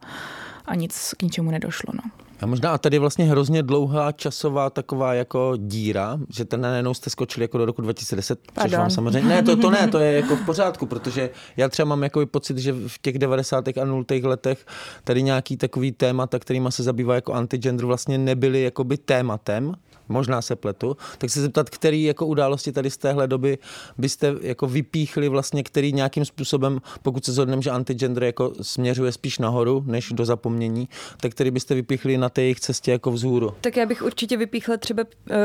S6: a nic k ničemu nedošlo. No.
S4: A možná a tady je vlastně hrozně dlouhá časová taková jako díra, že ten najednou jste skočili jako do roku 2010, což vám samozřejmě, ne, to, to ne, to je jako v pořádku, protože já třeba mám jako pocit, že v těch 90. a 0. letech tady nějaký takový témata, kterýma se zabývá jako antigender, vlastně nebyly jakoby tématem, možná se pletu, tak se zeptat, který jako události tady z téhle doby byste jako vypíchli vlastně, který nějakým způsobem, pokud se zhodneme, že antigender jako směřuje spíš nahoru, než do zapomnění, tak který byste vypíchli na té jejich cestě jako vzhůru?
S5: Tak já bych určitě vypíchla třeba uh,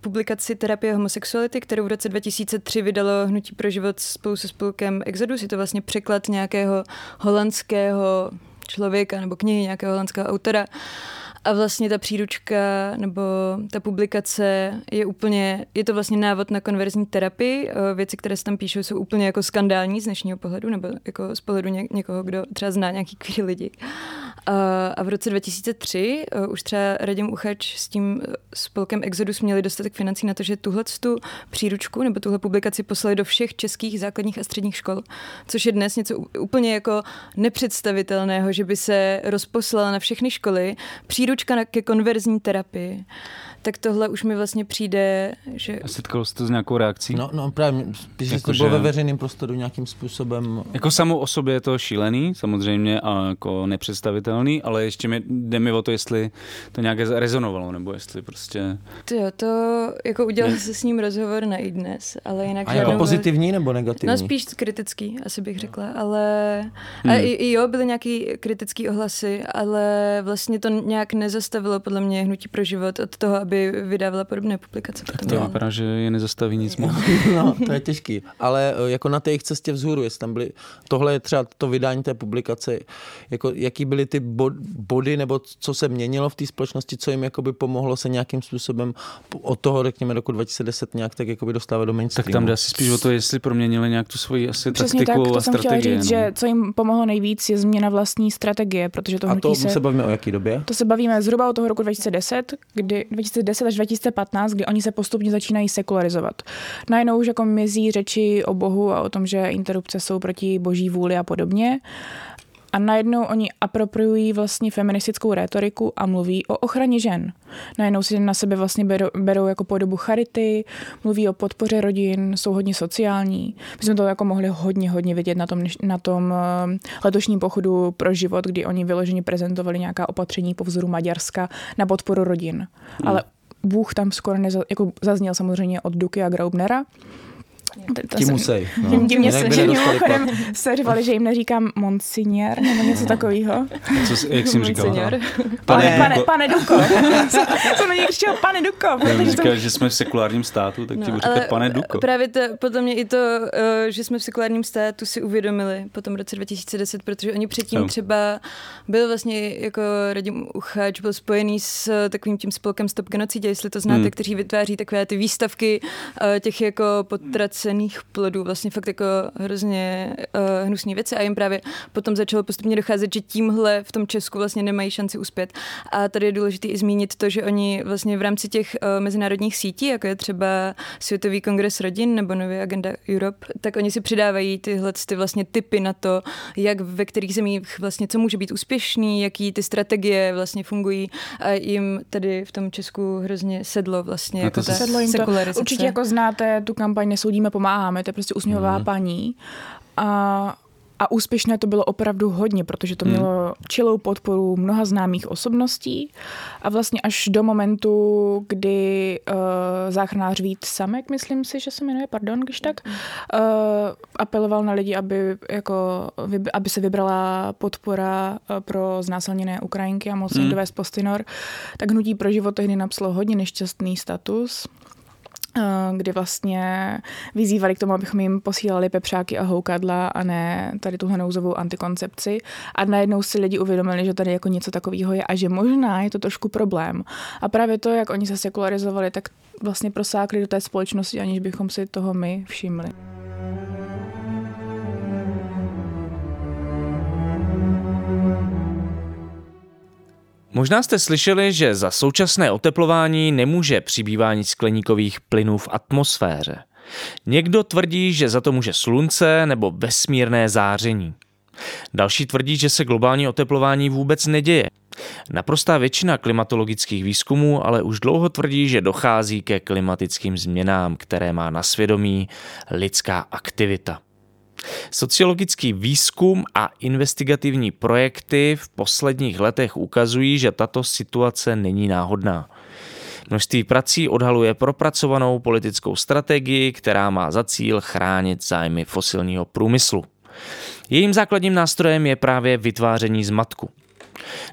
S5: publikaci Terapie homosexuality, kterou v roce 2003 vydalo Hnutí pro život spolu se spolkem Exodus. Je to vlastně překlad nějakého holandského člověka nebo knihy nějakého holandského autora. Uh, a vlastně ta příručka nebo ta publikace je úplně, je to vlastně návod na konverzní terapii. Eh, věci, které se tam píšou, jsou úplně jako skandální z dnešního pohledu, nebo jako z pohledu ně, někoho, kdo třeba zná nějaký queer lidi. A v roce 2003 uh, už třeba Radim Uchač s tím spolkem Exodus měli dostatek financí na to, že tuhle tu příručku nebo tuhle publikaci poslali do všech českých základních a středních škol, což je dnes něco úplně jako nepředstavitelného, že by se rozposlala na všechny školy příručka ke konverzní terapii tak tohle už mi vlastně přijde, že...
S3: A setkalo jste to s nějakou reakcí?
S4: No, no právě, spíš jako, to bylo že... ve veřejném prostoru nějakým způsobem...
S3: Jako samou o sobě je to šílený, samozřejmě, a jako nepředstavitelný, ale ještě mi, jde mi o to, jestli to nějak rezonovalo, nebo jestli prostě...
S5: To jo, to jako udělal se s ním rozhovor na i dnes, ale jinak...
S4: A jako pozitivní nebo negativní?
S5: No spíš kritický, asi bych řekla, ale... Hmm. A i, i jo, byly nějaký kritický ohlasy, ale vlastně to nějak nezastavilo podle mě hnutí pro život od toho, aby vydávala podobné publikace.
S3: Tak to vypadá, že je nezastaví nic moc.
S4: no, to je těžký. Ale eh, jako na té jejich cestě vzhůru, jestli tam byly, tohle je třeba to vydání té publikace, jako jaký byly ty body, nebo co se měnilo v té společnosti, co jim jakoby pomohlo se nějakým způsobem od toho, řekněme, roku 2010 nějak tak jakoby dostávat do mainstreamu.
S3: Tak tam jde asi spíš o to, jestli proměnili nějak tu svoji asi
S6: Přesně
S3: taktiku
S6: tak, to
S3: a
S6: jsem
S3: strategii.
S6: Chtěla říct, no. že co jim pomohlo nejvíc je změna vlastní strategie, protože to
S4: A to
S6: se,
S4: se bavíme o jaký době?
S6: To se bavíme zhruba od toho roku 2010, kdy 2010 2010 až 2015, kdy oni se postupně začínají sekularizovat. Najednou už jako mizí řeči o Bohu a o tom, že interrupce jsou proti boží vůli a podobně. A najednou oni apropriují vlastně feministickou rétoriku a mluví o ochraně žen. Najednou si na sebe vlastně berou, berou jako podobu charity, mluví o podpoře rodin, jsou hodně sociální. My jsme to jako mohli hodně, hodně vidět na tom, na tom eh, letošním pochodu pro život, kdy oni vyloženě prezentovali nějaká opatření po vzoru Maďarska na podporu rodin. Hmm. Ale Bůh tam skoro neza, jako zazněl samozřejmě od Duky a Graubnera,
S4: tím musej.
S6: No. Tím, tím mě se, že mimochodem se řvali, že jim neříkám monsignor nebo něco takového.
S3: Co, jak jsi jim říkal?
S6: No? Pane, pane, pane Duko. jsem na něj křičel pane Duko.
S3: Já říkal, jsem... že jsme v sekulárním státu, tak no, ti budu říkat pane Duko.
S5: Právě to, podle mě i to, eh, že jsme v sekulárním státu si uvědomili po tom roce 2010, protože oni předtím no. třeba byl vlastně jako Radim Uchač, byl spojený s takovým tím spolkem Stop Genocidě, jestli to znáte, hmm. kteří vytváří takové ty výstavky eh, těch jako potrac cených plodů, vlastně fakt jako hrozně uh, hnusné věci a jim právě potom začalo postupně docházet, že tímhle v tom Česku vlastně nemají šanci uspět. A tady je důležité i zmínit to, že oni vlastně v rámci těch uh, mezinárodních sítí, jako je třeba Světový kongres rodin nebo Nový agenda Europe, tak oni si přidávají tyhle ty vlastně typy na to, jak ve kterých zemích vlastně co může být úspěšný, jaký ty strategie vlastně fungují a jim tady v tom Česku hrozně sedlo vlastně jako ta sedlo jim to.
S6: Určitě jako znáte tu kampaň Nesoudíme pomáháme, to je prostě usměvavá mm. paní. A a úspěšné to bylo opravdu hodně, protože to hmm. mělo čilou podporu mnoha známých osobností a vlastně až do momentu, kdy uh, záchranář Vít Samek, myslím si, že se jmenuje, pardon, když tak, uh, apeloval na lidi, aby, jako, aby se vybrala podpora uh, pro znásilněné Ukrajinky a moc mm. dovést postinor, tak Hnutí pro život tehdy napsalo hodně nešťastný status Eh, kdy vlastně vyzývali k tomu, abychom jim posílali pepřáky a houkadla a ne tady tuhle nouzovou antikoncepci. A najednou si lidi uvědomili, že tady jako něco takového je a že možná je to trošku problém. A právě to, jak oni se sekularizovali, tak vlastně prosákli do té společnosti, aniž bychom si toho my všimli.
S8: Možná jste slyšeli, že za současné oteplování nemůže přibývání skleníkových plynů v atmosféře. Někdo tvrdí, že za to může slunce nebo vesmírné záření. Další tvrdí, že se globální oteplování vůbec neděje. Naprostá většina klimatologických výzkumů ale už dlouho tvrdí, že dochází ke klimatickým změnám, které má na svědomí lidská aktivita. Sociologický výzkum a investigativní projekty v posledních letech ukazují, že tato situace není náhodná. Množství prací odhaluje propracovanou politickou strategii, která má za cíl chránit zájmy fosilního průmyslu. Jejím základním nástrojem je právě vytváření zmatku.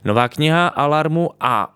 S8: Nová kniha Alarmu a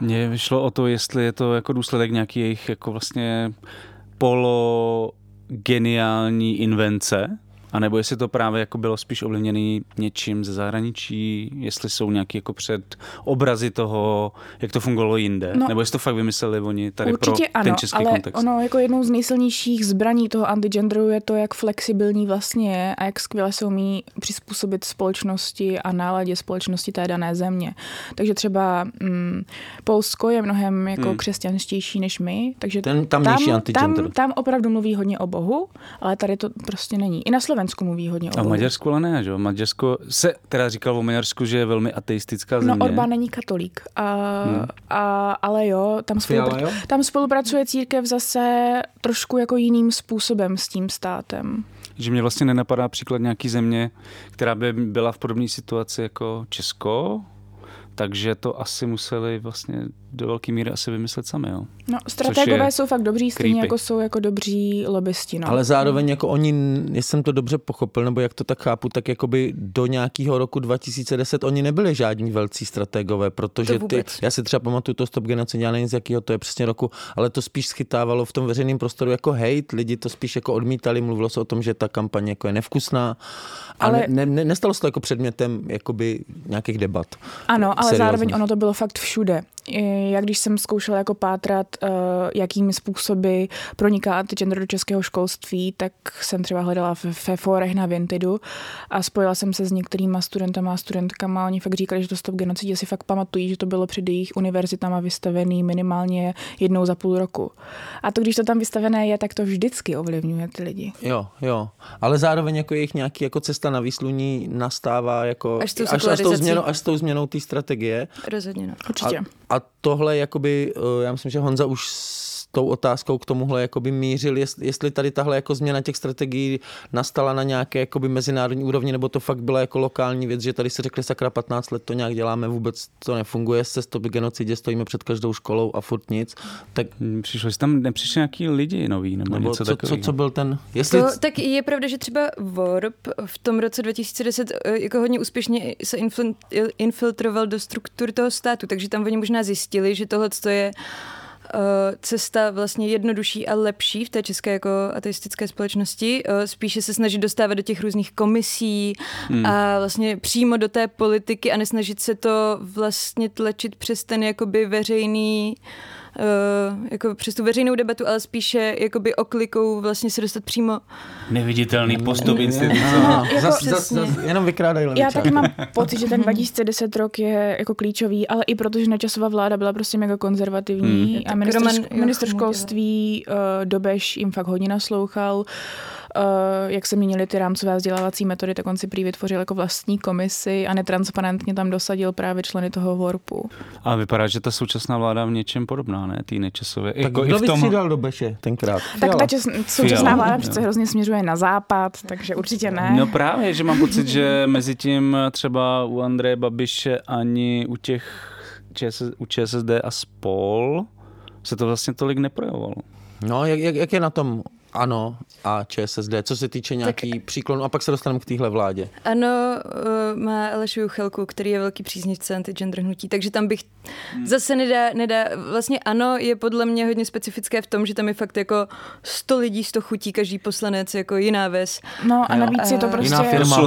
S3: Mně vyšlo o to, jestli je to jako důsledek nějaký jejich jako vlastně polo geniální invence, a nebo jestli to právě jako bylo spíš ovlivněný něčím ze zahraničí, jestli jsou nějaký jako před obrazy toho, jak to fungovalo jinde,
S6: No.
S3: nebo jestli to fakt vymysleli oni tady
S6: Určitě
S3: pro
S6: ano,
S3: ten český
S6: ale
S3: kontext.
S6: ono jako jednou z nejsilnějších zbraní toho antigenderu je to, jak flexibilní vlastně je a jak skvěle se umí přizpůsobit společnosti a náladě společnosti té dané země. Takže třeba mm, Polsko je mnohem jako
S4: Hmm.
S6: křesťanštější než my, takže
S4: Ten
S6: tam,
S4: antigender.
S6: tam, tam opravdu mluví hodně o Bohu, ale tady to prostě není. I na Slovensku mluví hodně o
S3: A v. Maďarsku ale ne, že jo? Maďarsko se teda říkal o Maďarsku, že je velmi ateistická
S6: No,
S3: země.
S6: Orbán není katolík, a,
S3: Hmm.
S6: a, ale jo tam, spolupra-
S4: jo?
S6: tam spolupracuje církev zase trošku jako jiným způsobem s tím státem.
S3: Že mě vlastně nenapadá příklad nějaký země, která by byla v podobné situaci jako Česko, takže to asi museli vlastně do velké míry asi vymyslet sami, jo.
S6: No, strategové jsou fakt dobří, stejně
S3: creepy.
S6: jako jsou jako dobří lobbysti. No.
S4: Ale zároveň jako oni, jestli jsem to dobře pochopil, nebo jak to tak chápu, tak jakoby do nějakého roku 2010 oni nebyli žádní velcí strategové, protože
S5: To
S4: ty, já si třeba pamatuju to Stop Genocid, já nevím z jakého to je přesně roku, ale to spíš schytávalo v tom veřejném prostoru jako hate, lidi to spíš jako odmítali, mluvilo se o tom, že ta kampaně jako je nevkusná, ale,
S6: Ale-
S4: ne, ne, nestalo se to jako předmětem jakoby nějakých debat.
S6: Ano, ale
S4: Seriózních.
S6: zároveň ono to bylo fakt všude. I Jak když jsem zkoušela jako pátrat, uh, jakými způsoby proniká antigender do českého školství, tak jsem třeba hledala ve, fórech na Vintidu a spojila jsem se s některýma studentama a studentkama. Oni fakt říkali, že to stop genocidě si fakt pamatují, že to bylo před jejich univerzitama vystavený minimálně jednou za půl roku. A to, když to tam vystavené je, tak to vždycky ovlivňuje ty lidi.
S4: Jo, jo. Ale zároveň jako jejich nějaký jako cesta na výsluní nastává jako
S5: Až s tou
S4: až, až, tou změnou, až s tou změnou té strategie.
S5: Rozhodně no.
S6: Určitě.
S4: A, a tohle jakoby, eh, já myslím, že Honza už tou otázkou k tomuhle jakoby mířil, jestli, jestli tady tahle jako změna těch strategií nastala na nějaké jakoby mezinárodní úrovni, nebo to fakt byla jako lokální věc, že tady se řekli sakra 15 let to nějak děláme, vůbec to nefunguje, se stop genocidě stojíme před každou školou a furt nic. Tak
S3: Přišlo, že tam nepřišli nějaký lidi noví, nebo,
S4: nebo
S3: něco
S4: co, co, co, byl ten, jestli...
S5: To, tak je pravda, že třeba Warp v tom roce 2010 eh, jako hodně úspěšně se infiltroval do struktur toho státu, takže tam oni možná zjistili, že tohle je cesta vlastně jednodušší a lepší v té české jako ateistické společnosti, eh, spíše se snažit dostávat do těch různých komisí
S3: Hmm.
S5: a vlastně přímo do té politiky a nesnažit se to vlastně tlačit přes ten jakoby veřejný eh, jako přes tu veřejnou debatu, ale spíše jakoby oklikou vlastně se dostat přímo
S3: Neviditelný postup instituce.
S5: Jako
S4: zas, zas, zas, jenom vykrádají
S6: Já taky mám pocit, že ten 2010 rok je jako klíčový, ale i protože Nečasová vláda byla prostě mega konzervativní
S3: Hmm.
S6: a
S5: Roman
S6: ministr
S5: Jochum,
S6: školství uh, Dobeš jim fakt hodně naslouchal. Uh, jak se měnily ty rámcové vzdělávací metody, tak on si prý vytvořil jako vlastní komisi a netransparentně tam dosadil právě členy toho VORPu.
S3: A vypadá, že ta současná vláda v něčem podobná, ne? Tý nečasově.
S4: Tak
S3: Jako i
S4: kdo
S3: v tom...
S4: vystřídal do Beše tenkrát?
S6: Tak
S4: Fiala.
S6: ta čes, současná
S3: Fiala,
S6: vláda přece hrozně směřuje na západ, takže určitě ne.
S3: No právě, že mám pocit, že mezi tím třeba u Andreje Babiše ani u těch ČS, u ČSSD a spol se to vlastně tolik neprojevovalo.
S4: No, jak, jak, jak je na tom ANO a ČSSD, co se týče nějaký tak... příklonu a pak se dostaneme k téhle vládě.
S5: Ano, uh, má Aleš Juchelku, který je velký příznivce antigender hnutí, takže tam bych hmm. zase nedá, nedá, vlastně ano, je podle mě hodně specifické v tom, že tam je fakt jako 100 lidí, 100 chutí, každý poslanec jako jiná ves.
S6: No a navíc je to prostě...
S4: Jiná firma.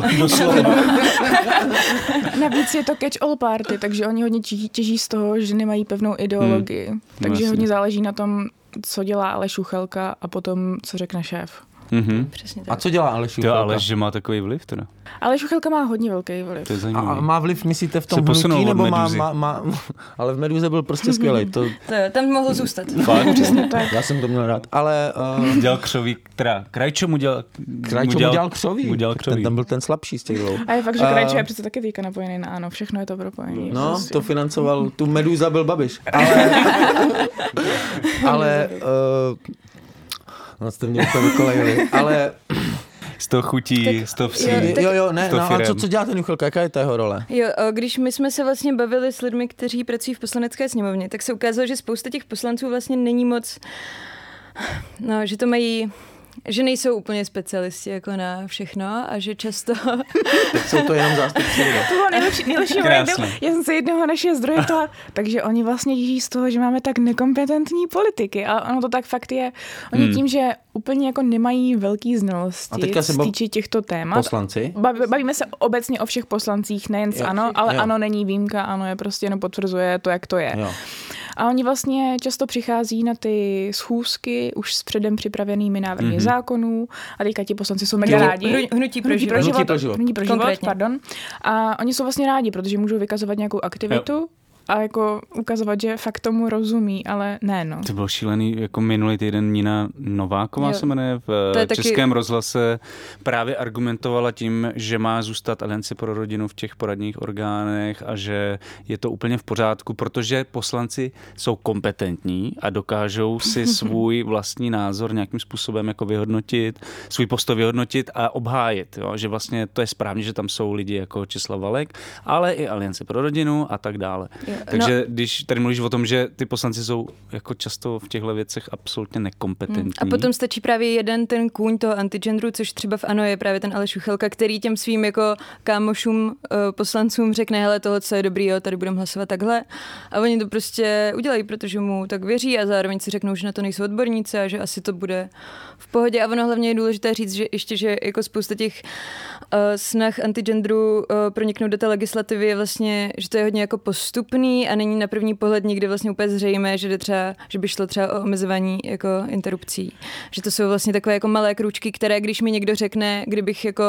S6: navíc je to catch all party, takže oni hodně těží, těží z toho, že nemají pevnou ideologii. Hmm. Takže vlastně. hodně záleží na tom, co dělá Aleš Uchelka a potom, co řekne šéf.
S3: Mm-hmm.
S5: Přesně tak.
S4: A co dělá Aleš Juchelka?
S3: ale, že má takový vliv teda.
S6: Ale Šuchelka má hodně velký vliv.
S3: To je
S4: A
S3: zajímavé.
S4: má vliv, myslíte, v tom hnutí, nebo má, má, má, ale v Meduze byl prostě skvělý. To,
S5: To, tam mohl zůstat.
S3: Fakt?
S6: Přesně tak.
S4: já jsem to měl rád. Ale uh,
S3: Dělal křoví, teda Krajčo mu dělal,
S4: Krajčo mu dělal křoví.
S3: Mu dělal křoví.
S4: Ten, ten byl ten slabší z těch dvou.
S6: A je fakt, že Krajčo je přece taky teďka napojený na ano, všechno je to propojené.
S4: No,
S6: Prostě.
S4: to financoval, tu Meduza byl Babiš. Ale, ale uh, no jste mě úplně vykolejili. Ale
S3: Z toho chutí, z toho psí.
S5: jo, tak-
S4: jo, jo, ne,
S3: to
S4: no, a co, co dělá ten Juchelka, jaká je ta jeho role?
S5: Jo, když my jsme se vlastně bavili s lidmi, kteří pracují v poslanecké sněmovně, tak se ukázalo, že spousta těch poslanců vlastně není moc, no, že to mají, že nejsou úplně specialisti jako na všechno a že často,
S4: Tak jsou to jenom zástupci.
S6: To bylo nejlepší, nejlepší Já jsem se jednoho našeho zdroje ptala, takže oni vlastně těží z toho, že máme tak nekompetentní politiky. A ono to tak fakt je. Oni
S3: Hmm.
S6: tím, že úplně jako nemají velký znalosti
S4: A teďka se bav-
S6: týče těchto témat.
S4: Poslanci?
S6: Bav- Bavíme se obecně o všech poslancích, nejen z
S4: Jo.
S6: ANO, ale
S4: Jo.
S6: ANO není výjimka, ANO je prostě jenom potvrzuje to, jak to je.
S4: Jo.
S6: A oni vlastně často přichází na ty schůzky už s předem připravenými návrhy
S3: Mhm.
S6: zákonů a teďka ti poslanci jsou mega rádi.
S5: Hnu- hnutí pro
S6: hnutí pro
S5: život.
S4: Hnutí pro život.
S6: Hnutí pro život,
S5: Konkrétně.
S6: pardon. A oni jsou vlastně rádi, protože můžou vykazovat nějakou aktivitu a jako ukazovat, že fakt tomu rozumí, ale ne no.
S3: To bylo šílený, jako minulý týden Nina Nováková
S5: Jo.
S3: se jmenuje v eh,
S5: taky-
S3: Českém rozhlase právě argumentovala tím, že má zůstat Alianci pro rodinu v těch poradních orgánech a že je to úplně v pořádku, protože poslanci jsou kompetentní a dokážou si svůj vlastní názor nějakým způsobem jako vyhodnotit, svůj postoj vyhodnotit a obhájit, jo? že vlastně to je správně, že tam jsou lidi jako Česlav Valek, ale i Aliance pro rodinu a tak dále.
S5: Jo,
S3: Takže když tady mluvíš o tom, že ty poslanci jsou jako často v těchto věcech absolutně nekompetentní.
S5: A potom stačí právě jeden ten kůň toho antigendru, což třeba v ANO je právě ten Aleš Uchelka, který těm svým jako kámošům uh, poslancům řekne, hele, tohle co je dobrý, jo, tady budeme hlasovat takhle. A oni to prostě udělají, protože mu tak věří a zároveň si řeknou, že na to nejsou odborníci a že asi to bude v pohodě. A ono hlavně je důležité říct, že ještě, že jako spousta těch uh, snah antigendru uh, proniknout do té legislativy je vlastně, že to je hodně jako postupný a není na první pohled nikdy vlastně úplně zřejmé, že, třeba, že by šlo třeba o omezování jako interrupcí. Že to jsou vlastně takové jako malé kručky, které když mi někdo řekne, kdybych jako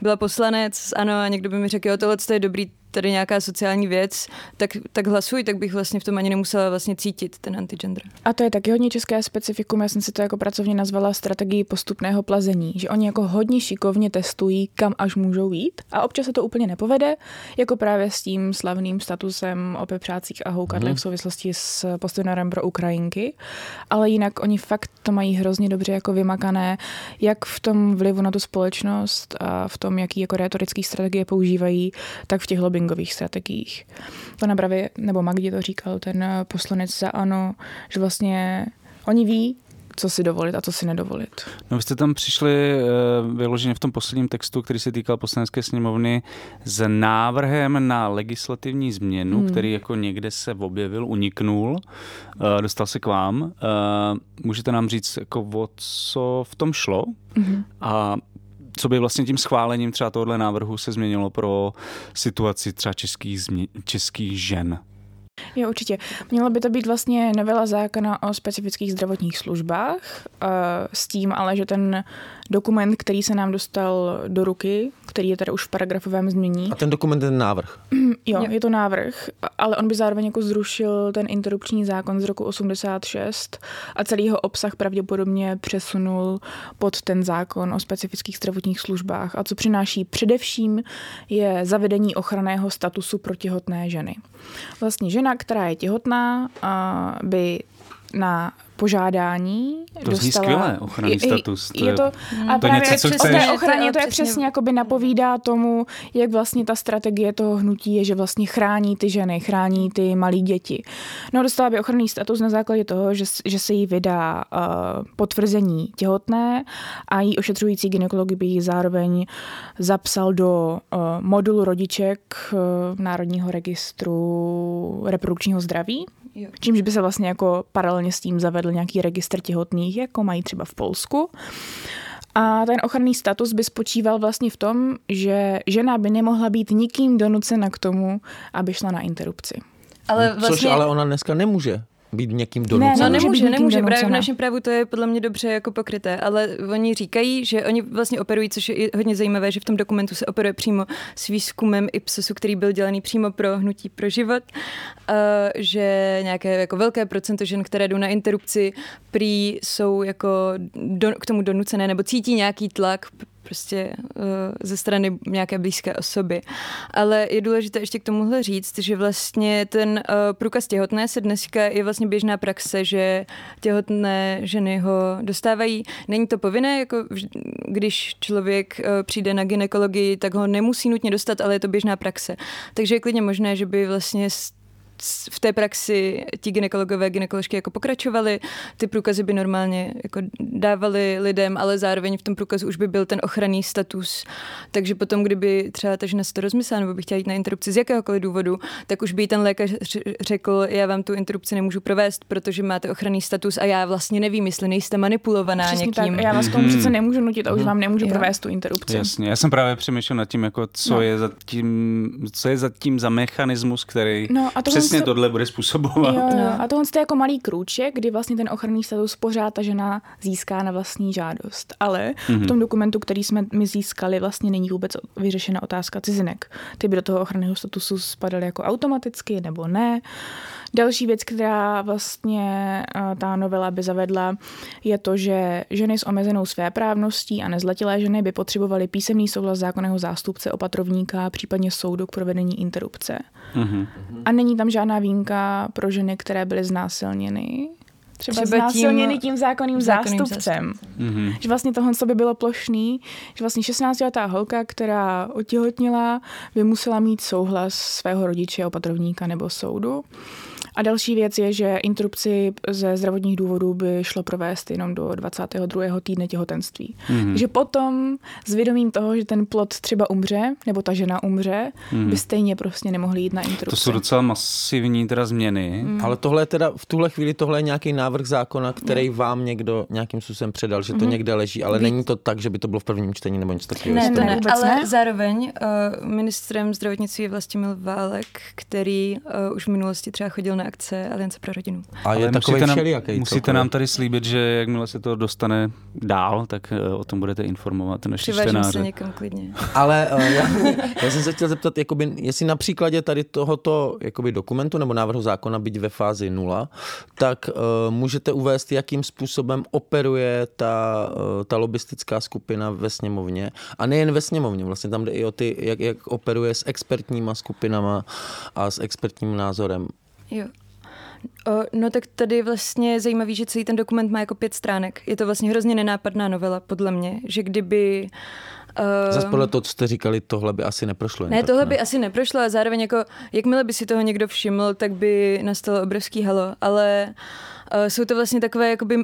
S5: byla poslanec, ano, a někdo by mi řekl, jo, tohle je dobrý, tady nějaká sociální věc, tak, tak hlasuj, tak bych vlastně v tom ani nemusela vlastně cítit ten antigender.
S6: A to je taky hodně české specifikum, já jsem si to jako pracovně nazvala strategii postupného plazení, že oni jako hodně šikovně testují, kam až můžou jít a občas se to úplně nepovede, jako právě s tím slavným statusem o pepřácích a houkadlech
S4: Mhm.
S6: v souvislosti s postojarem pro Ukrajinky, ale jinak oni fakt to mají hrozně dobře jako vymakané, jak v tom vlivu na tu společnost a v tom, jaký jako retorický strategie používají, tak v těch lobbyingových strategiích. To na právě, nebo Magdi to říkal, ten eh, poslanec za ANO, že vlastně oni ví, co si dovolit a co si nedovolit.
S3: No vy jste tam přišli eh, vyloženě v tom posledním textu, který se týkal poslanecké sněmovny, s návrhem na legislativní změnu,
S6: Hmm.
S3: který jako někde se objevil, uniknul, eh, dostal se k vám. Můžete nám říct, jako o co v tom šlo?
S6: Mhm.
S3: A co by vlastně tím schválením třeba tohohle návrhu se změnilo pro situaci třeba českých, českých žen?
S6: Jo, určitě. Měla by to být vlastně novela zákona o specifických zdravotních službách, eh, s tím ale, že ten dokument, který se nám dostal do ruky, který je teda už v paragrafovém změní,
S4: A ten dokument je ten návrh.
S6: Jo, je to návrh, ale on by zároveň jako zrušil ten interrupční zákon z roku 86 a celý jeho obsah pravděpodobně přesunul pod ten zákon o specifických zdravotních službách. A co přináší především je zavedení ochranného statusu pro těhotné ženy. Vlastně žena, která je těhotná, a by na požádání.
S3: To zní
S6: dostala-
S3: skvěle, ochranný
S6: je-
S3: status, to
S6: Je,
S3: je-
S6: to, a
S3: to je
S6: právě
S3: něco, co
S6: té
S3: chceš.
S6: ochraně to je
S5: Přesně.
S6: jakoby napovídá tomu, jak vlastně ta strategie toho hnutí je, že vlastně chrání ty ženy, chrání ty malé děti. No dostala by ochranný status na základě toho, že, že se jí vydá uh, potvrzení těhotné a jí ošetřující gynekolog by ji zároveň zapsal do uh, modulu rodiček uh, Národního registru reprodukčního zdraví.
S5: Jo.
S6: Čímž by se vlastně jako paralelně s tím zavedl nějaký registr těhotných, jako mají třeba v Polsku. A ten ochranný status by spočíval vlastně v tom, že žena by nemohla být nikým donucena k tomu, aby šla na interrupci.
S5: Ale
S4: Což
S5: vlastně...
S4: ale ona dneska nemůže být někým
S6: Ne,
S4: donucená.
S5: No
S6: Nemůže
S5: nemůže. Právě v našem právu to je podle mě dobře jako pokryté, ale oni říkají, že oni vlastně operují, což je hodně zajímavé, že v tom dokumentu se operuje přímo s výzkumem Ipsosu, který byl dělaný přímo pro hnutí pro život, a že nějaké jako velké procento žen, které jdou na interrupci, prý jsou jako do, k tomu donucené nebo cítí nějaký tlak prostě uh, ze strany nějaké blízké osoby. Ale je důležité ještě k tomuhle říct, že vlastně ten uh, průkaz těhotné se dneska je vlastně běžná praxe, že těhotné ženy ho dostávají. Není to povinné, jako když člověk uh, přijde na ginekologii, tak ho nemusí nutně dostat, ale je to běžná praxe. Takže je klidně možné, že by vlastně v té praxi ti ginekologové, ginekoložky jako pokračovali, ty průkazy by normálně jako dávali lidem, ale zároveň v tom průkazu už by byl ten ochranný status. Takže potom, kdyby třeba ta žena si to rozmyslela nebo by chtěla jít na interrupci z jakéhokoliv důvodu, tak už by jí ten lékař řekl, já vám tu interrupci nemůžu provést, protože máte ochranný status a já vlastně nevím, jestli nejste manipulovaná
S6: Přesně
S5: někým.
S6: tak. Já vás k tomu
S3: Mhm.
S6: přece nemůžu nutit a už vám nemůžu
S5: Jo.
S6: provést tu interrupci.
S3: Jasně, já jsem právě přemýšlel nad tím, jako co,
S6: No.
S3: je za tím, co je za tím za mechanismus, který
S6: No a tohle
S3: přesně
S6: se-
S3: tohle bude způsobovat.
S6: Jo, jo.
S5: No.
S6: A tohle je jako malý krůček, kdy vlastně ten ochranný status pořád ta žena získá na vlastní žádost. Ale v tom dokumentu, který jsme my získali, vlastně není vůbec vyřešena otázka cizinek. Ty by do toho ochranného statusu spadaly jako automaticky nebo ne. Další věc, která vlastně eh, ta novela by zavedla, je to, že ženy s omezenou svéprávností a nezletilé ženy by potřebovaly písemný souhlas zákonného zástupce, opatrovníka, případně soudu k provedení interrupce.
S3: Mhm.
S6: A není tam žádná výjimka pro ženy, které byly znásilněny. Třeba,
S5: Třeba
S6: znásilněny tím, tím zákonným,
S5: zákonným
S6: zástupcem.
S3: Mhm.
S6: Že vlastně tohle by bylo plošný, že vlastně 16-letá holka, která otěhotnila, by musela mít souhlas svého rodiče, opatrovníka nebo soudu. A další věc je, že interrupci ze zdravotních důvodů by šlo provést jenom do 22. týdne těhotenství.
S3: Mhm.
S6: Takže potom s vědomím toho, že ten plod třeba umře, nebo ta žena umře, by stejně prostě nemohli jít na interrupci.
S3: To jsou docela masivní teda změny.
S6: Mm.
S4: Ale tohle je teda v tuhle chvíli tohle je nějaký návrh zákona, který vám někdo nějakým způsobem předal, že to někde leží, ale není to tak, že by to bylo v prvním čtení nebo něco takového.
S5: Ne, to
S6: ne,
S5: ale
S6: ne.
S5: zároveň uh, ministrem zdravotnictví je Vlastimil Válek, který uh, už v minulosti třeba chodil na akce Aliance pro rodinu.
S4: A je
S3: Ale
S4: takový
S3: musíte nám,
S4: všelijaký.
S3: musíte nám tady slíbit, že jakmile se to dostane dál, tak eh, o tom budete informovat naši
S5: Přivážím se
S3: čtenáře.
S5: někam klidně.
S4: Ale uh, já, já jsem se chtěl zeptat, jakoby, jestli na příkladě tady tohoto jakoby, dokumentu nebo návrhu zákona, byť ve fázi nula, tak uh, můžete uvést, jakým způsobem operuje ta, uh, ta lobistická skupina ve sněmovně. A nejen ve sněmovně, vlastně tam jde i o ty, jak, jak operuje s expertníma skupinama a s expertním názorem.
S5: Jo. O, no tak tady je vlastně zajímavý, že celý ten dokument má jako pět stránek. Je to vlastně hrozně nenápadná novela, podle mě, že kdyby... Uh,
S4: Zase podle toho, co jste říkali, tohle by asi neprošlo.
S5: Ne,
S4: tak,
S5: tohle by asi neprošlo a zároveň jako, jakmile by si toho někdo všiml, tak by nastalo obrovský halo, ale uh, jsou to vlastně takové, jakoby,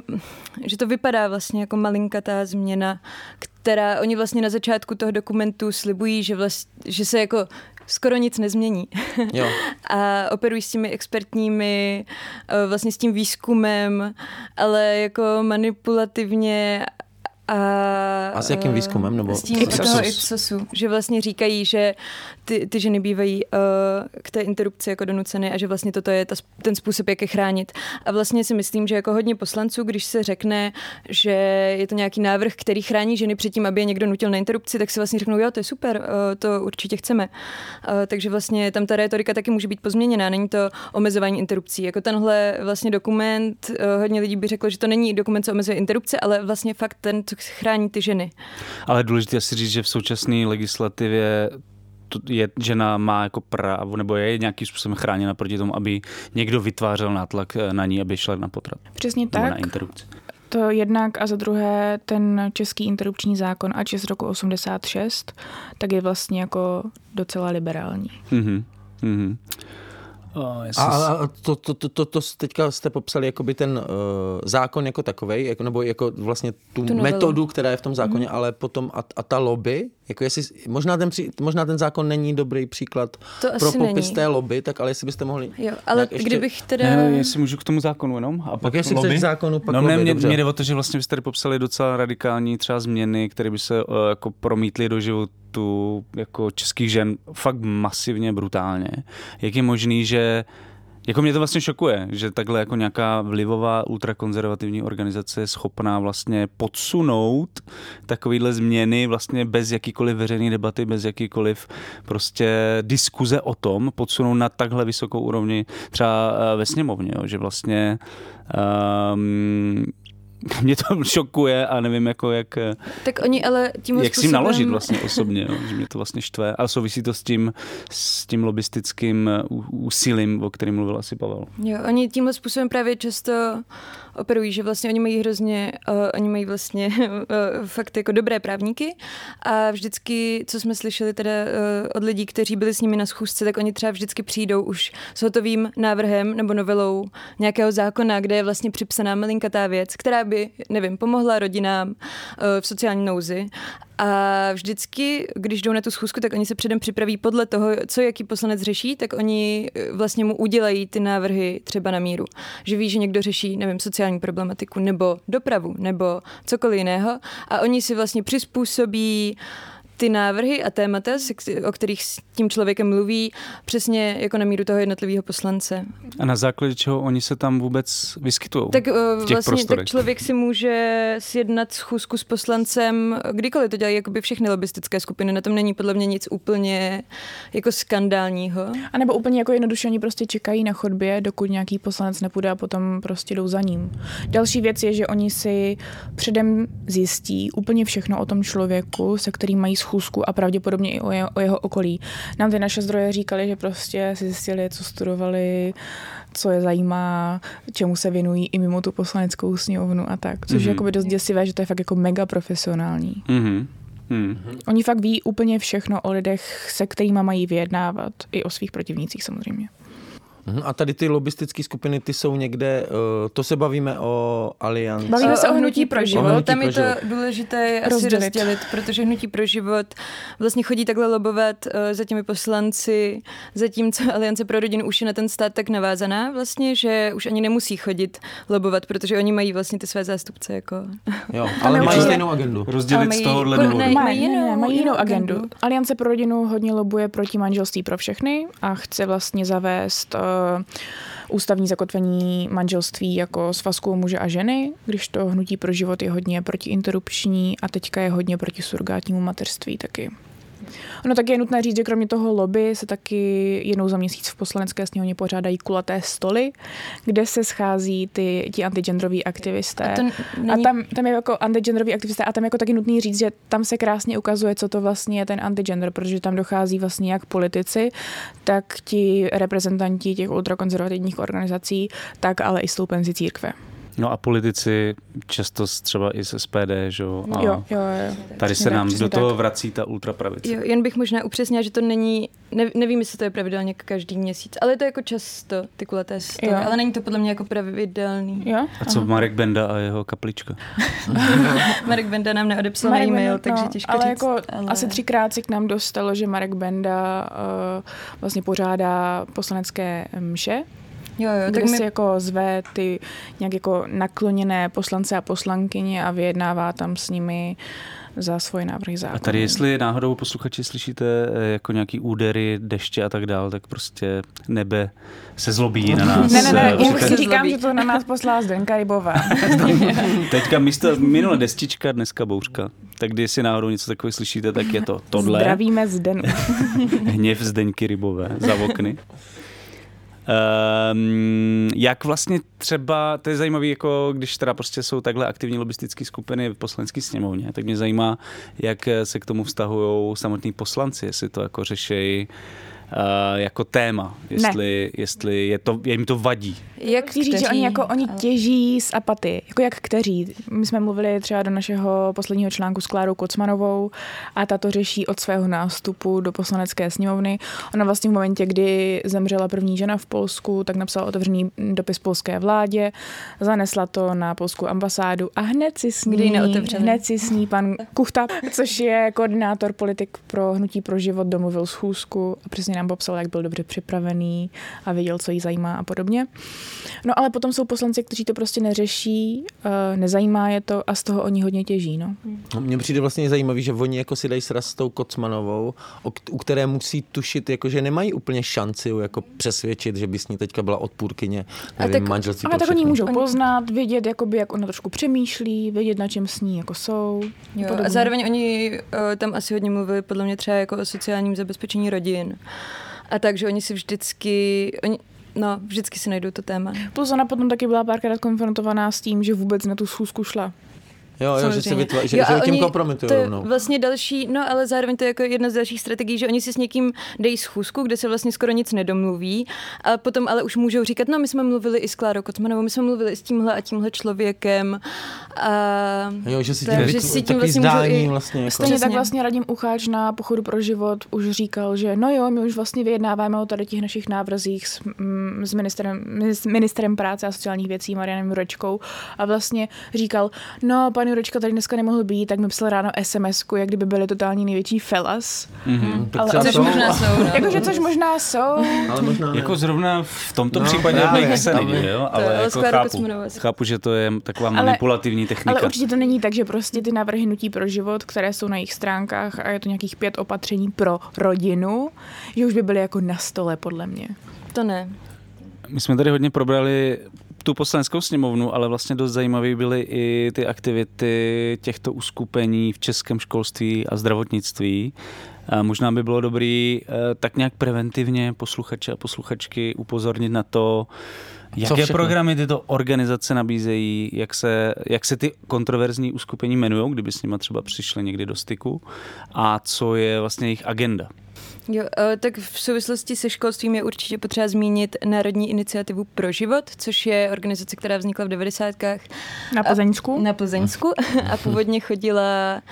S5: že to vypadá vlastně jako malinkatá změna, která oni vlastně na začátku toho dokumentu slibují, že, vlast, že se jako skoro nic nezmění.
S4: Jo.
S5: a operují s těmi expertními, eh, vlastně s tím výzkumem, ale jako manipulativně a...
S4: A s jakým výzkumem, nebo-
S5: S tím
S6: Ipsos.
S5: toho Ipsosu, že vlastně říkají, že ty, ty ženy bývají uh, k té interrupci jako donuceny a že vlastně toto je ta, ten způsob, jak je chránit. A vlastně si myslím, že jako hodně poslanců, když se řekne, že je to nějaký návrh, který chrání ženy před tím, aby je někdo nutil na interrupci, tak si vlastně řeknou, jo, to je super, uh, to určitě chceme. Uh, takže vlastně tam ta retorika taky může být pozměněná, není to omezování interrupcí. Jako tenhle vlastně dokument, uh, hodně lidí by řeklo, že to není dokument, co omezuje interrupce, ale vlastně fakt ten, co chrání ty ženy.
S3: Ale důležité si říct, že v současné legislativě to je, žena má jako právo, nebo je nějakým způsobem chráněna proti tomu, aby někdo vytvářel nátlak eh, na ní, aby šla na potrat.
S6: Přesně
S3: Nebo
S6: tak.
S3: na interrupci.
S6: To jednak a za druhé ten český interrupční zákon, ač je z roku 86, tak je vlastně jako docela liberální.
S3: Mhm. Mhm. O,
S4: A, a a to, to, to, to, to teďka jste popsali jakoby ten uh, zákon jako takovej, jako, nebo jako vlastně tu,
S5: Tu
S4: metodu, která je v tom zákoně, mm. ale potom a, a ta lobby, jako jestli, možná ten, možná ten zákon není dobrý příklad
S5: To
S4: pro popis
S5: není.
S4: té lobby, tak ale jestli byste mohli...
S5: Jo, ale
S4: ještě-
S5: kdybych teda...
S3: Ne, jestli můžu k tomu zákonu jenom. A pak
S4: jestli
S3: lobby?
S4: zákonu, pak
S3: no,
S4: lobby,
S3: ne, mě,
S4: dobře.
S3: mě jde o to, že vlastně byste tady popsali docela radikální třeba změny, které by se uh, jako promítly do životu jako českých žen fakt masivně, brutálně. Jak je možný, že jako mě to vlastně šokuje, že takhle jako nějaká vlivová ultrakonzervativní organizace je schopná vlastně podsunout takovýhle změny vlastně bez jakýkoliv veřejné debaty, bez jakýkoliv prostě diskuze o tom, podsunout na takhle vysokou úrovni třeba eh, ve sněmovně, jo, že vlastně um, mě to šokuje a nevím jako jak, eh,
S5: Tak oni ale tímhle
S3: jak s tím
S5: způsobem...
S3: naložit vlastně osobně, jo, že mě to vlastně štve. A souvisí to s tím, s tím lobistickým eh, úsilím, o kterém mluvil asi Pavel.
S5: Jo, oni tímhle způsobem právě často operují, že vlastně oni mají hrozně, uh, oni mají vlastně uh, fakt jako dobré právníky. A vždycky, co jsme slyšeli teda uh, od lidí, kteří byli s nimi na schůzce, tak oni třeba vždycky přijdou už s hotovým návrhem nebo novelou nějakého zákona, kde je vlastně připsaná malinkatá věc, která by, nevím, pomohla rodinám uh, v sociální nouzi a vždycky, když jdou na tu schůzku, tak oni se předem připraví podle toho, co jaký poslanec řeší, tak oni eh, vlastně mu udělají ty návrhy třeba na míru. Že ví, že někdo řeší, nevím, sociální problematiku, nebo dopravu, nebo cokoliv jiného a oni si vlastně přizpůsobí ty návrhy a témata, o kterých s tím člověkem mluví, přesně jako na míru toho jednotlivého poslance.
S3: A na základě čeho oni se tam vůbec vyskytují
S5: Tak uh,
S3: v těch
S5: vlastně tak
S3: prostorech?
S5: člověk si může sjednat schůzku s poslancem, kdykoliv to dělají jakoby všechny lobistické skupiny, na tom není podle mě nic úplně jako skandálního.
S6: A nebo úplně jako jednoduše oni prostě čekají na chodbě, dokud nějaký poslanec nepůjde a potom prostě jdou za ním. Další věc je, že oni si předem zjistí úplně všechno o tom člověku, se kterým mají schůzku a pravděpodobně i o jeho, o jeho okolí. Nám ty naše zdroje říkali, že prostě si zjistili, co studovali, co je zajímá, čemu se věnují i mimo tu poslaneckou sněmovnu a tak. Což mm-hmm. je
S3: Mhm.
S6: jakoby dost děsivé, že to je fakt jako mega profesionální.
S3: Mhm. Hmm.
S6: Oni fakt ví úplně všechno o lidech, se kterými mají vyjednávat. I o svých protivnících samozřejmě.
S4: Mhm, A tady ty lobistické skupiny, ty jsou někde, uh, to se bavíme o alianci.
S6: Bavíme se o hnutí pro život.
S4: hnutí
S5: Tam
S4: pro
S5: je to
S4: život.
S5: důležité asi
S6: Rozdělit.
S5: rozdělit. protože hnutí pro život vlastně chodí takhle lobovat eh, za těmi poslanci, zatímco Aliance pro rodinu už je na ten stát tak navázaná vlastně, že už ani nemusí chodit lobovat, protože oni mají vlastně ty své zástupce jako...
S4: Jo, ale mají stejnou agendu.
S3: Rozdělit z tohohle důvodu.
S5: ne,
S6: Mají,
S5: jinou-
S6: ne, mají
S5: jinou
S6: jinou agendu.
S5: agendu.
S6: Aliance pro rodinu hodně lobuje proti manželství pro všechny a chce vlastně zavést uh, ústavní zakotvení manželství jako svazku muže a ženy, když to hnutí pro život je hodně protiinterrupční a teďka je hodně proti surgátnímu mateřství taky. Ono taky je nutné říct, že kromě toho lobby se taky jednou za měsíc v poslanecké sněmovně pořádají kulaté stoly, kde se schází ty, ti antigendroví aktivisté.
S5: A to n-
S6: A
S5: není-
S6: tam, tam je jako antigenderový aktivisté a tam jako taky nutný říct, že tam se krásně ukazuje, co to vlastně je ten antigender, protože tam dochází vlastně jak politici, tak ti reprezentanti těch ultrakonzervativních organizací, tak ale i stoupenci církve.
S3: No a politici často s- třeba i z SPD, že jo? A
S6: Jo, jo, jo.
S3: Tady se nám do toho
S6: tak.
S3: vrací ta ultrapravice.
S5: Jo, jen bych možná upřesnila, že to není, ne, nevím, jestli to je pravidelně každý měsíc, ale je to jako často ty kulaté stoly, ale není to podle mě jako pravidelný.
S6: Jo?
S3: A co Marek Benda a jeho kaplička?
S5: Marek Benda nám neodepsal
S6: Marek
S5: e-mail,
S6: Benda,
S5: takže
S6: no,
S5: těžko
S6: ale
S5: říct.
S6: jako asi třikrát si k nám dostalo, že Marek Benda uh, vlastně pořádá poslanecké mše
S5: Jo, jo,
S6: kde
S5: tak
S6: si
S5: my,
S6: jako zve ty nějak jako nakloněné poslance a poslankyně a vyjednává tam s nimi za svoje návrhy zákonů.
S3: A tady, jestli náhodou posluchači slyšíte eh, jako nějaký údery, deště a tak dál, tak prostě nebe se zlobí na nás.
S6: Ne, ne, ne,
S3: Eh,
S6: já říkám, že to na nás poslala Zdenka Rybová.
S3: Teďka místo minule destička, dneska bouřka. Tak když si náhodou něco takového slyšíte, tak je to tohle.
S6: Zdravíme Zdenu.
S3: Hněv Zdeňky Rybové za okny. Um, jak vlastně třeba, to je zajímavé, jako když teda prostě jsou takhle aktivní lobistické skupiny v poslanecké sněmovně, tak mě zajímá, jak se k tomu vztahují samotní poslanci, jestli to jako řešejí uh, jako téma, jestli, jestli je to, jim to vadí.
S6: Jak Chci říct, že oni, jako, oni těží z apaty, jako jak kteří. My jsme mluvili třeba do našeho posledního článku s Klárou Kocmanovou a ta to řeší od svého nástupu do poslanecké sněmovny. Ona vlastně v momentě, kdy zemřela první žena v Polsku, tak napsala otevřený dopis polské vládě, zanesla to na polskou ambasádu a hned si s ní, hned si s ní pan Kuchta, což je koordinátor politik pro Hnutí pro život, domluvil schůzku a přesně nám popsal, jak byl dobře připravený a věděl, co jí zajímá a podobně. No ale potom jsou poslanci, kteří to prostě neřeší, uh, nezajímá je to a z toho oni hodně těží. No.
S4: no mně přijde vlastně zajímavý, že oni jako si dají sraz s tou Kocmanovou, u které musí tušit, jako, že nemají úplně šanci jako přesvědčit, že by s ní teďka byla odpůrkyně nevím,
S6: tak,
S4: manželství.
S6: Ale tak oni můžou poznat, vědět, jakoby, jak ona trošku přemýšlí, vědět, na čem s ní jako jsou.
S5: Jo, a zároveň oni uh, tam asi hodně mluvili podle mě třeba jako o sociálním zabezpečení rodin. A takže oni si vždycky, oni, no, vždycky si najdou to téma.
S6: Plus ona potom taky byla párkrát konfrontovaná s tím, že vůbec na tu schůzku šla.
S4: Jo, jo, že, se vytva- že, jo, že tím kompromitují
S5: to je vlastně další, no ale zároveň to je jako jedna z dalších strategií, že oni si s někým dejí schůzku, kde se vlastně skoro nic nedomluví a potom ale už můžou říkat, no my jsme mluvili i s Klárou Kocmanovou, my jsme mluvili i s tímhle a tímhle člověkem. A
S4: jo, že si tím, tak, že si tím vlastně zdání i, vlastně jako.
S6: Stejně tak vlastně Radim Ucháč na pochodu pro život už říkal, že no jo, my už vlastně vyjednáváme o tady těch našich návrzích s, mm, s, ministrem, s ministrem práce a sociálních věcí Marianem Jurečkou. A vlastně říkal, no pan Jurečka tady dneska nemohl být, tak mi psal ráno sms jak kdyby byly totální největší felas.
S4: Mm-hmm.
S5: Ale, což jsou. možná jsou. No.
S6: Jakože což možná jsou.
S4: Ale možná
S3: Jako zrovna v tomto no, případě právě, se neví, jo? ale, ale jako chápu, chápu, že to je taková manipulativní technika.
S6: Ale určitě to není tak, že prostě ty návrhy nutí pro život, které jsou na jejich stránkách a je to nějakých pět opatření pro rodinu, že už by byly jako na stole, podle mě.
S5: To ne.
S3: My jsme tady hodně probrali tu poslaneckou sněmovnu, ale vlastně dost zajímavé byly i ty aktivity těchto uskupení v českém školství a zdravotnictví. A možná by bylo dobré eh, tak nějak preventivně posluchače a posluchačky upozornit na to, Jaké programy tyto organizace nabízejí, jak se, jak se ty kontroverzní uskupení jmenují, kdyby s nimi třeba přišli někdy do styku a co je vlastně jejich agenda?
S5: Jo, eh, tak v souvislosti se školstvím je určitě potřeba zmínit Národní iniciativu pro život, což je organizace, která vznikla v 90.
S6: Na Plzeňsku.
S5: Na Plzeňsku a původně chodila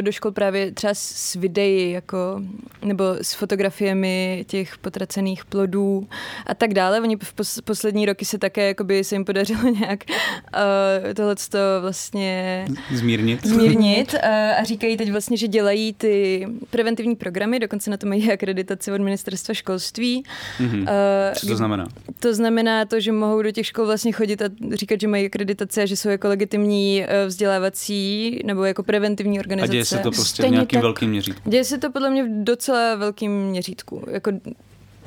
S5: do škol právě třeba s videí, jako, nebo s fotografiemi těch potracených plodů a tak dále. Oni v pos- poslední roky se také, jakoby se jim podařilo nějak uh, tohle vlastně
S3: zmírnit.
S5: zmírnit uh, a říkají teď vlastně, že dělají ty preventivní programy, dokonce na to mají akreditaci od ministerstva školství.
S3: Mm-hmm. Uh, Co to znamená?
S5: To znamená to, že mohou do těch škol vlastně chodit a říkat, že mají akreditaci a že jsou jako legitimní vzdělávací nebo jako preventivní organizace
S3: organizace. A děje se to prostě Stejně v nějakým tak, velkým měřítku.
S5: Děje se to podle mě v docela velkým měřítku. Jako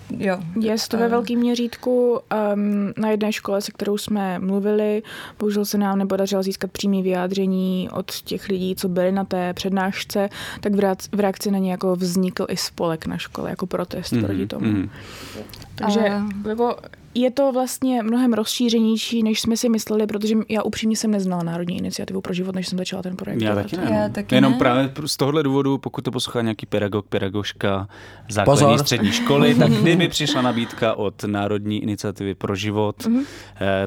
S5: Jo.
S6: Je to ve velkém měřítku. Um, na jedné škole, se kterou jsme mluvili, bohužel se nám nepodařilo získat přímé vyjádření od těch lidí, co byli na té přednášce, tak v reakci na ně jako vznikl i spolek na škole, jako protest mm-hmm. proti tomu. Mm-hmm. Takže uh. jako je to vlastně mnohem rozšířenější, než jsme si mysleli, protože já upřímně jsem neznala Národní iniciativu pro život, než jsem začala ten projekt.
S3: Já taky ne.
S5: Já taky
S3: Jenom
S5: ne.
S3: právě z tohohle důvodu, pokud to poslouchá nějaký pedagog, pedagožka základní Pozor. střední školy, tak kdyby přišla nabídka od Národní iniciativy pro život, mm-hmm.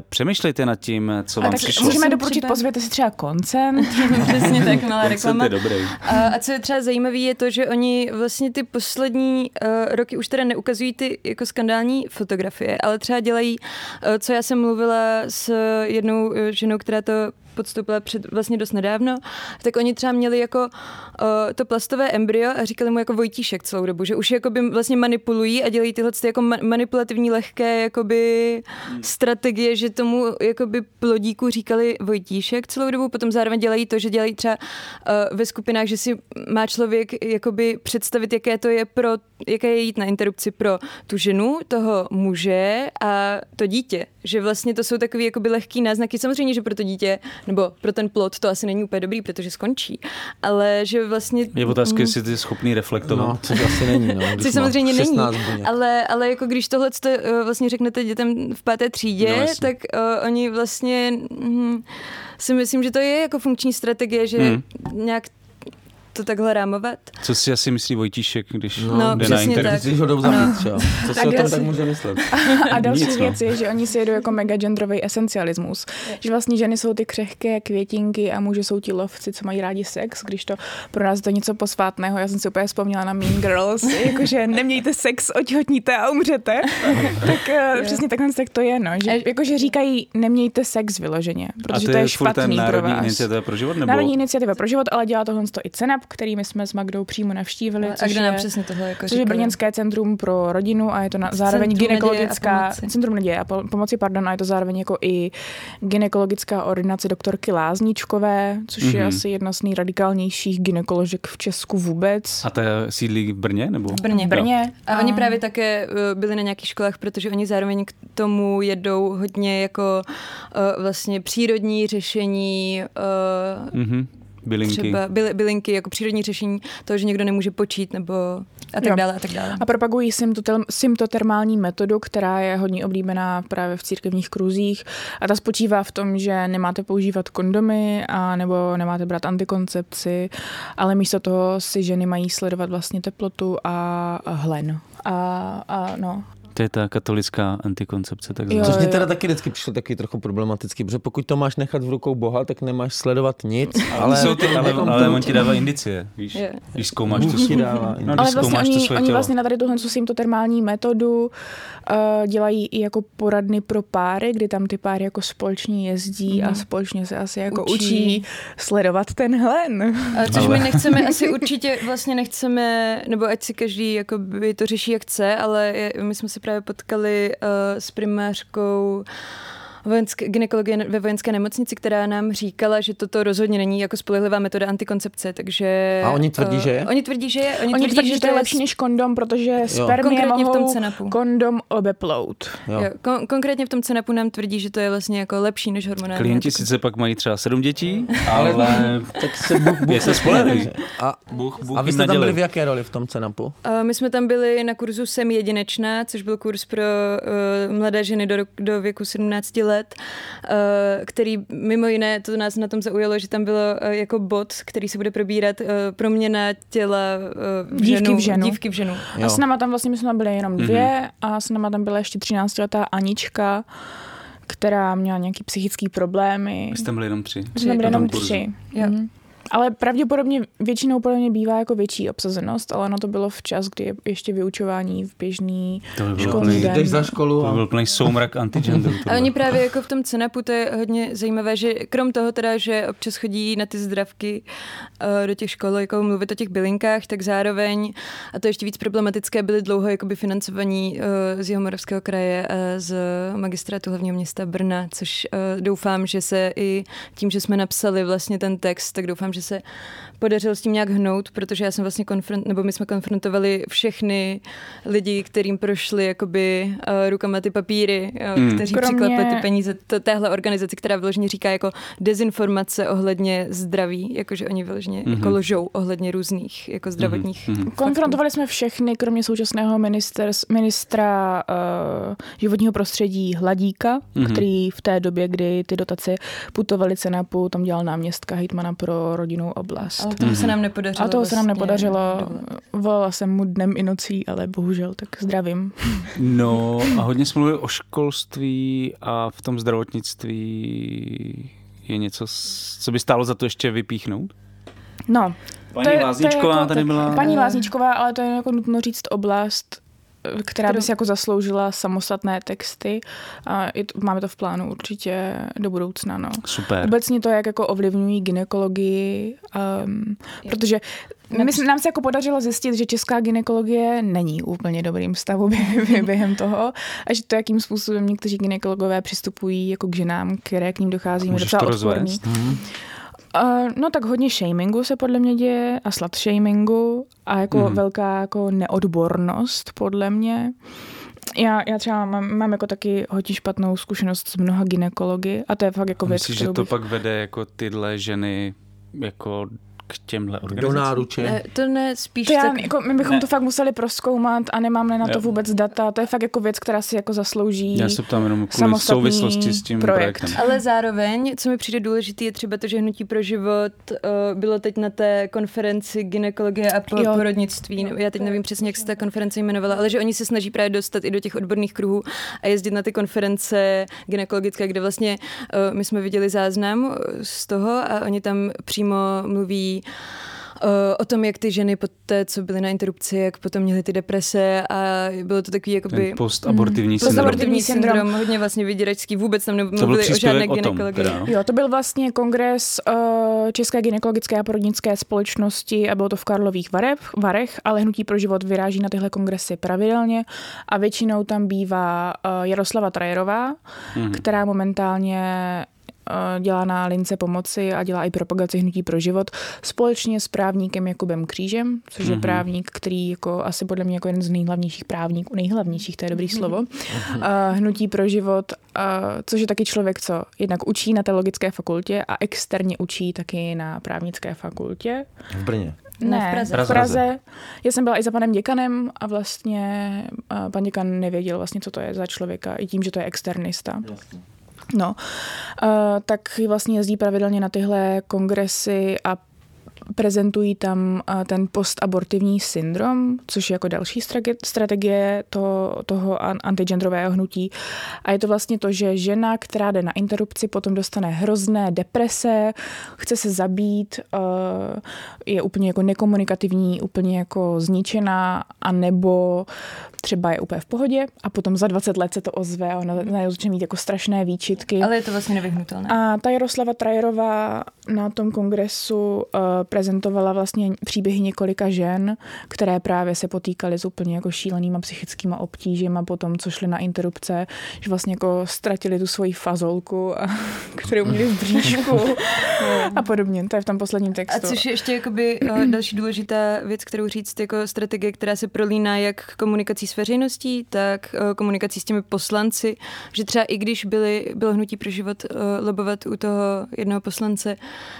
S3: přemýšlejte nad tím, co vám přišlo.
S6: Můžeme doporučit, pozvěte si třeba koncent.
S5: Přesně tak, malá reklama.
S3: Je dobrý.
S5: A, a co je třeba zajímavé, je to, že oni vlastně ty poslední uh, roky už teda neukazují ty jako skandální fotografie, ale třeba dělají, eh, co já jsem mluvila s jednou eh, ženou, která to podstoupila před vlastně dost nedávno, tak oni třeba měli jako uh, to plastové embryo a říkali mu jako Vojtíšek celou dobu, že už jakoby vlastně manipulují a dělají tyhle jako manipulativní lehké jakoby hmm. strategie, že tomu jakoby plodíku říkali Vojtíšek celou dobu, potom zároveň dělají to, že dělají třeba uh, ve skupinách, že si má člověk jakoby představit, jaké to je pro, jaké je jít na interrupci pro tu ženu, toho muže a to dítě, že vlastně to jsou takové jakoby lehký náznaky, samozřejmě, že pro to dítě nebo pro ten plot to asi není úplně dobrý, protože skončí, ale že vlastně...
S3: Je otázka,
S5: mm,
S3: jestli ty jsi schopný reflektovat.
S4: No, což asi není. No,
S5: Což samozřejmě není,
S4: 16 buněk.
S5: ale, ale jako když tohle uh, vlastně řeknete dětem v páté třídě,
S3: No,
S5: tak uh, oni vlastně hm, si myslím, že to je jako funkční strategie, že
S3: Hmm.
S5: nějak to takhle rámovat.
S3: Co si asi myslí Vojtíšek, když
S5: No,
S3: jde na internet?
S5: tak.
S4: Když ho jdou zabít, jo. Co si
S6: Tak
S4: o tom tak může myslet?
S6: A další
S3: Nic, no.
S6: věc je, že oni si jedou jako mega genderový esencialismus. Že vlastně ženy jsou ty křehké květinky a muži jsou ti lovci, co mají rádi sex, když to pro nás to je něco posvátného. Já jsem si úplně vzpomněla na Mean Girls, jakože nemějte sex, otěhotníte a umřete. tak uh, přesně takhle tak to je, no. Že, jakože říkají, nemějte sex vyloženě, protože
S3: a
S6: to je,
S3: furt ten
S6: špatný pro
S3: Národní
S6: vás.
S3: iniciativa pro život? Nebo...
S6: Národní iniciativa pro život, ale dělá tohle to i CENAP, který my jsme s Magdou přímo navštívili.
S5: A
S6: což
S5: kde nám
S6: je-
S5: přesně tohle jako
S6: Což je? Brněnské centrum pro rodinu a je to na, zároveň
S5: Centrum naděje a
S6: centrum naděje a po, pomoci, pardon, a je to zároveň jako i gynekologická ordinace doktorky Lázničkové, což mm-hmm. je
S3: Mhm.
S6: asi jedna z nejradikálnějších gynekoložek v Česku vůbec.
S3: A ta sídlí v Brně? Nebo?
S5: V Brně.
S6: V Brně.
S5: A oni právě také uh, byli na nějakých školách, protože oni zároveň k tomu jedou hodně jako uh, vlastně přírodní řešení uh,
S3: Mhm. Bylinky.
S5: třeba byly, bylinky jako přírodní řešení toho, že někdo nemůže počít nebo a tak
S6: Jo.
S5: dále a tak dále.
S6: A propagují symptotermální metodu, která je hodně oblíbená právě v církevních kruzích. A ta spočívá v tom, že nemáte používat kondomy a nebo nemáte brát antikoncepci, ale místo toho si ženy mají sledovat vlastně teplotu a, a hlen. A, a no,
S3: To je ta katolická antikoncepce. Tak
S6: Jo,
S4: Což mě teda taky vždycky přišlo taky trochu problematický, protože pokud to máš nechat v rukou Boha, tak nemáš sledovat nic, ale...
S3: Jsou ty, ale, ale
S4: to-
S3: on ti dává indicie, víš?
S5: Je.
S3: Když zkoumáš tu
S4: ti
S3: svůj,
S4: dává
S3: no,
S6: Ale vlastně
S3: zkoumáš to
S6: oni,
S3: svoje
S6: oni
S3: tělo.
S6: vlastně na tady tuhle symptotermální metodu uh, dělají i jako poradny pro páry, kdy tam ty páry jako společně jezdí a společně se asi jako učí,
S5: Učí.
S6: sledovat ten hlen.
S5: A což
S3: Ale-
S5: my nechceme, asi určitě vlastně nechceme, nebo ať si každý jakoby to řeší jak chce, ale je, my jsme se právě potkali uh, s primářkou vojenské, gynekologie ve vojenské nemocnici, která nám říkala, že toto rozhodně není jako spolehlivá metoda antikoncepce, takže...
S4: A oni tvrdí, že je?
S5: Oni tvrdí, že je. Oni,
S6: Oni tvrdí, že to je lepší než kondom, protože spermie
S5: Konkrétně v tom
S6: mohou
S5: cenapu.
S6: kondom obeplout.
S4: Jo.
S5: Jo, kon- konkrétně v tom cenapu nám tvrdí, že to je vlastně jako lepší než hormonální.
S3: Klienti
S5: antikoncepce.
S3: sice pak mají třeba sedm dětí, ale
S4: Tak se Bůh, Bůh
S3: je se.
S4: A,
S3: Bůh, Bůh
S4: a vy jste tam byli v jaké roli v tom cenapu?
S5: A My jsme tam byli na kurzu Jsem jedinečná, což byl kurz pro uh, mladé ženy do, do věku 17 let, uh, který mimo jiné, to nás na tom zaujalo, že tam bylo uh, jako bod, který se bude probírat uh, proměna těla v
S6: Dívky
S5: ženu,
S6: v ženu.
S5: Dívky v ženu.
S6: A s náma tam vlastně my jsme tam byli jenom dvě a s náma tam byla ještě 13-letá Anička, která měla nějaký psychický problémy.
S3: Vy jste byli jenom tři.
S6: My jsme byli jenom tři.
S5: Jo.
S6: Mhm. Ale pravděpodobně většinou podle mě bývá jako větší obsazenost, ale ono to bylo v čas, kdy je ještě vyučování v běžný
S3: To by bylo
S6: školní
S3: plný,
S6: den.
S4: Jdeš za školu
S3: to by
S4: a...
S3: byl plný soumrak antigenderů.
S5: A oni právě jako v tom cenapu, to je hodně zajímavé, že krom toho teda, že občas chodí na ty zdravky uh, do těch škol, jako mluvit o těch bylinkách, tak zároveň, a to je ještě víc problematické, byli dlouho jakoby financovaní uh, z Jihomoravského kraje a z magistrátu hlavního města Brna, což uh, doufám, že se i tím, že jsme napsali vlastně ten text, tak doufám, že se podařilo s tím nějak hnout, protože já jsem vlastně konfront, nebo my jsme konfrontovali všechny lidi, kterým prošly jakoby uh, rukama ty papíry,
S3: Hmm.
S5: kteří
S6: Kromě-
S5: přiklepli ty peníze to, téhle organizaci, která vyloženě říká jako dezinformace ohledně zdraví, jakože oni vyloženě
S3: Mhm.
S5: jako lžou ohledně různých jako zdravotních
S3: Mhm.
S5: faktů.
S6: Konfrontovali jsme všechny, kromě současného minister, ministra uh, životního prostředí Hladíka,
S3: Mhm.
S6: mm-hmm. který v té době, kdy ty dotace putovaly cenapu, tam dělal náměstka hejtmana pro rodinnou oblast.
S5: Ale toho se nám nepodařilo.
S6: A toho se nám
S5: vlastně
S6: nepodařilo.
S5: dovolit.
S6: Volala jsem mu dnem i nocí, ale bohužel, tak zdravím.
S3: No a hodně jsme mluvili o školství a v tom zdravotnictví je něco, co by stálo za to ještě vypíchnout?
S6: No,
S3: Paní
S6: to je- to je
S3: Lázničková
S6: jako-
S3: tady byla.
S6: Paní Lázničková, ale to je jako nutno říct oblast, která by
S5: Kterou-
S6: si jako zasloužila samostatné texty a je to, máme to v plánu určitě do budoucna. No.
S3: Super.
S6: Obecně to, jak jako ovlivňují ginekologii, um, protože my, jsme- nám se jako podařilo zjistit, že česká ginekologie není úplně dobrým stavu bě- během toho a že to, jakým způsobem někteří ginekologové přistupují jako k ženám, které k ním dochází, je docela odporný. Uh, no tak hodně shamingu se podle mě děje a slut shamingu a jako
S3: Mhm.
S6: mm. velká jako neodbornost podle mě. Já, já třeba mám, mám jako taky hodně špatnou zkušenost s mnoha ginekology a to je fakt jako věc,
S3: Myslíš, že to
S6: bych...
S3: pak vede jako tyhle ženy jako k těmhle
S4: Do
S3: organizacím?
S4: náruče.
S5: Ne, to ne, spíš
S6: To já,
S5: tak...
S6: jako, my bychom
S3: Ne.
S6: to fakt museli proskoumat a nemáme na to
S3: Jo.
S6: vůbec data. To je fakt jako věc, která si jako zaslouží
S3: Já se ptám jenom kvůli souvislosti s tím
S6: projekt.
S3: projektem.
S5: Ale zároveň, co mi přijde důležité, je třeba to, že Hnutí pro život uh, bylo teď na té konferenci ginekologie a po,
S6: Jo.
S5: porodnictví. Já teď nevím přesně, jak se ta konference jmenovala, ale že oni se snaží právě dostat i do těch odborných kruhů a jezdit na ty konference ginekologické, kde vlastně uh, my jsme viděli záznam z toho a oni tam přímo mluví eh, o tom, jak ty ženy po té, co byly na interrupci, jak potom měly ty deprese a bylo to takový jakoby...
S3: Ten postabortivní syndrom.
S5: Postabortivní
S6: syndrom.
S5: syndrom, hodně vlastně vyděračský, vůbec tam nemluvili o žádné
S3: teda, no.
S6: Jo, to byl vlastně kongres uh, České gynekologické a porodnické společnosti a bylo to v Karlových Varech, Varech, ale Hnutí pro život vyráží na tyhle kongresy pravidelně a většinou tam bývá uh, Jaroslava Trajerová,
S3: Mhm.
S6: která momentálně dělá na lince pomoci a dělá i propagaci Hnutí pro život společně s právníkem Jakubem Křížem, což je
S3: Mhm.
S6: právník, který jako asi podle mě jako jeden z nejhlavnějších právníků, nejhlavnějších, to je dobrý slovo, uh, Hnutí pro život, což je taky člověk, co jednak učí na teologické fakultě a externě učí taky na právnické fakultě.
S4: V Brně.
S5: Ne, v Praze.
S6: v Praze. Já jsem byla i za panem děkanem a vlastně pan děkan nevěděl vlastně, co to je za člověka, i tím, že to je externista. No, uh, tak vlastně jezdí pravidelně na tyhle kongresy a prezentují tam ten postabortivní syndrom, což je jako další strategie to, toho an- antigendrového hnutí. A je to vlastně to, že žena, která jde na interrupci, potom dostane hrozné deprese, chce se zabít, je úplně jako nekomunikativní, úplně jako zničená, a nebo třeba je úplně v pohodě a potom za 20 let se to ozve a ona začne mít jako strašné výčitky.
S5: Ale je to vlastně nevyhnutelné.
S6: A ta Jaroslava Trajerová na tom kongresu uh, prezentovala vlastně příběhy několika žen, které právě se potýkaly s úplně jako šílenýma psychickýma obtížima po tom, co šly na interrupce, že vlastně jako ztratili tu svoji fazolku, a, kterou měli v bříšku a podobně. To je v tom posledním
S5: A
S6: textu.
S5: což je ještě jakoby uh, další důležitá věc, kterou říct, jako strategie, která se prolíná jak komunikací s veřejností, tak uh, komunikací s těmi poslanci, že třeba i když byli, bylo hnutí pro život uh, lobovat u toho jednoho poslance,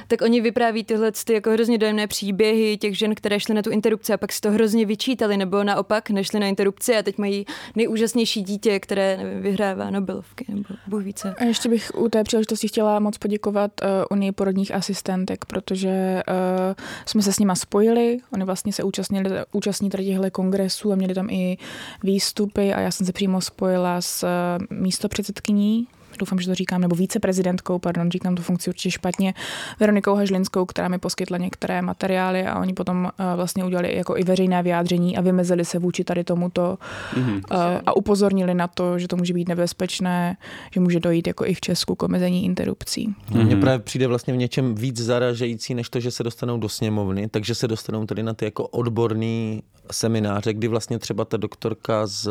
S5: tak oni vypráví tyhle ty jako hrozně dojemné příběhy těch žen, které šly na tu interrupci a pak si to hrozně vyčítali, nebo naopak nešli na interrupci a teď mají nejúžasnější dítě, které nevím, vyhrává Nobelovky, nebo Bůh více.
S6: A ještě bych u té příležitosti chtěla moc poděkovat uh, Unii porodních asistentek, protože uh, jsme se s nima spojili, oni vlastně se účastnili, účastní tady těchto kongresů a měli tam i výstupy a já jsem se přímo spojila s uh, místopředsedkyní doufám, že to říkám, nebo víceprezidentkou, pardon, říkám tu funkci určitě špatně, Veronikou Hažlinskou, která mi poskytla některé materiály a oni potom uh, vlastně udělali jako i veřejné vyjádření a vymezili se vůči tady tomuto
S3: Mhm.
S6: uh, a upozornili na to, že to může být nebezpečné, že může dojít jako i v Česku k omezení interrupcí.
S4: Mně
S3: Mhm.
S4: právě přijde vlastně v něčem víc zaražející, než to, že se dostanou do sněmovny, takže se dostanou tady na ty jako odborný semináře, kdy vlastně třeba ta doktorka z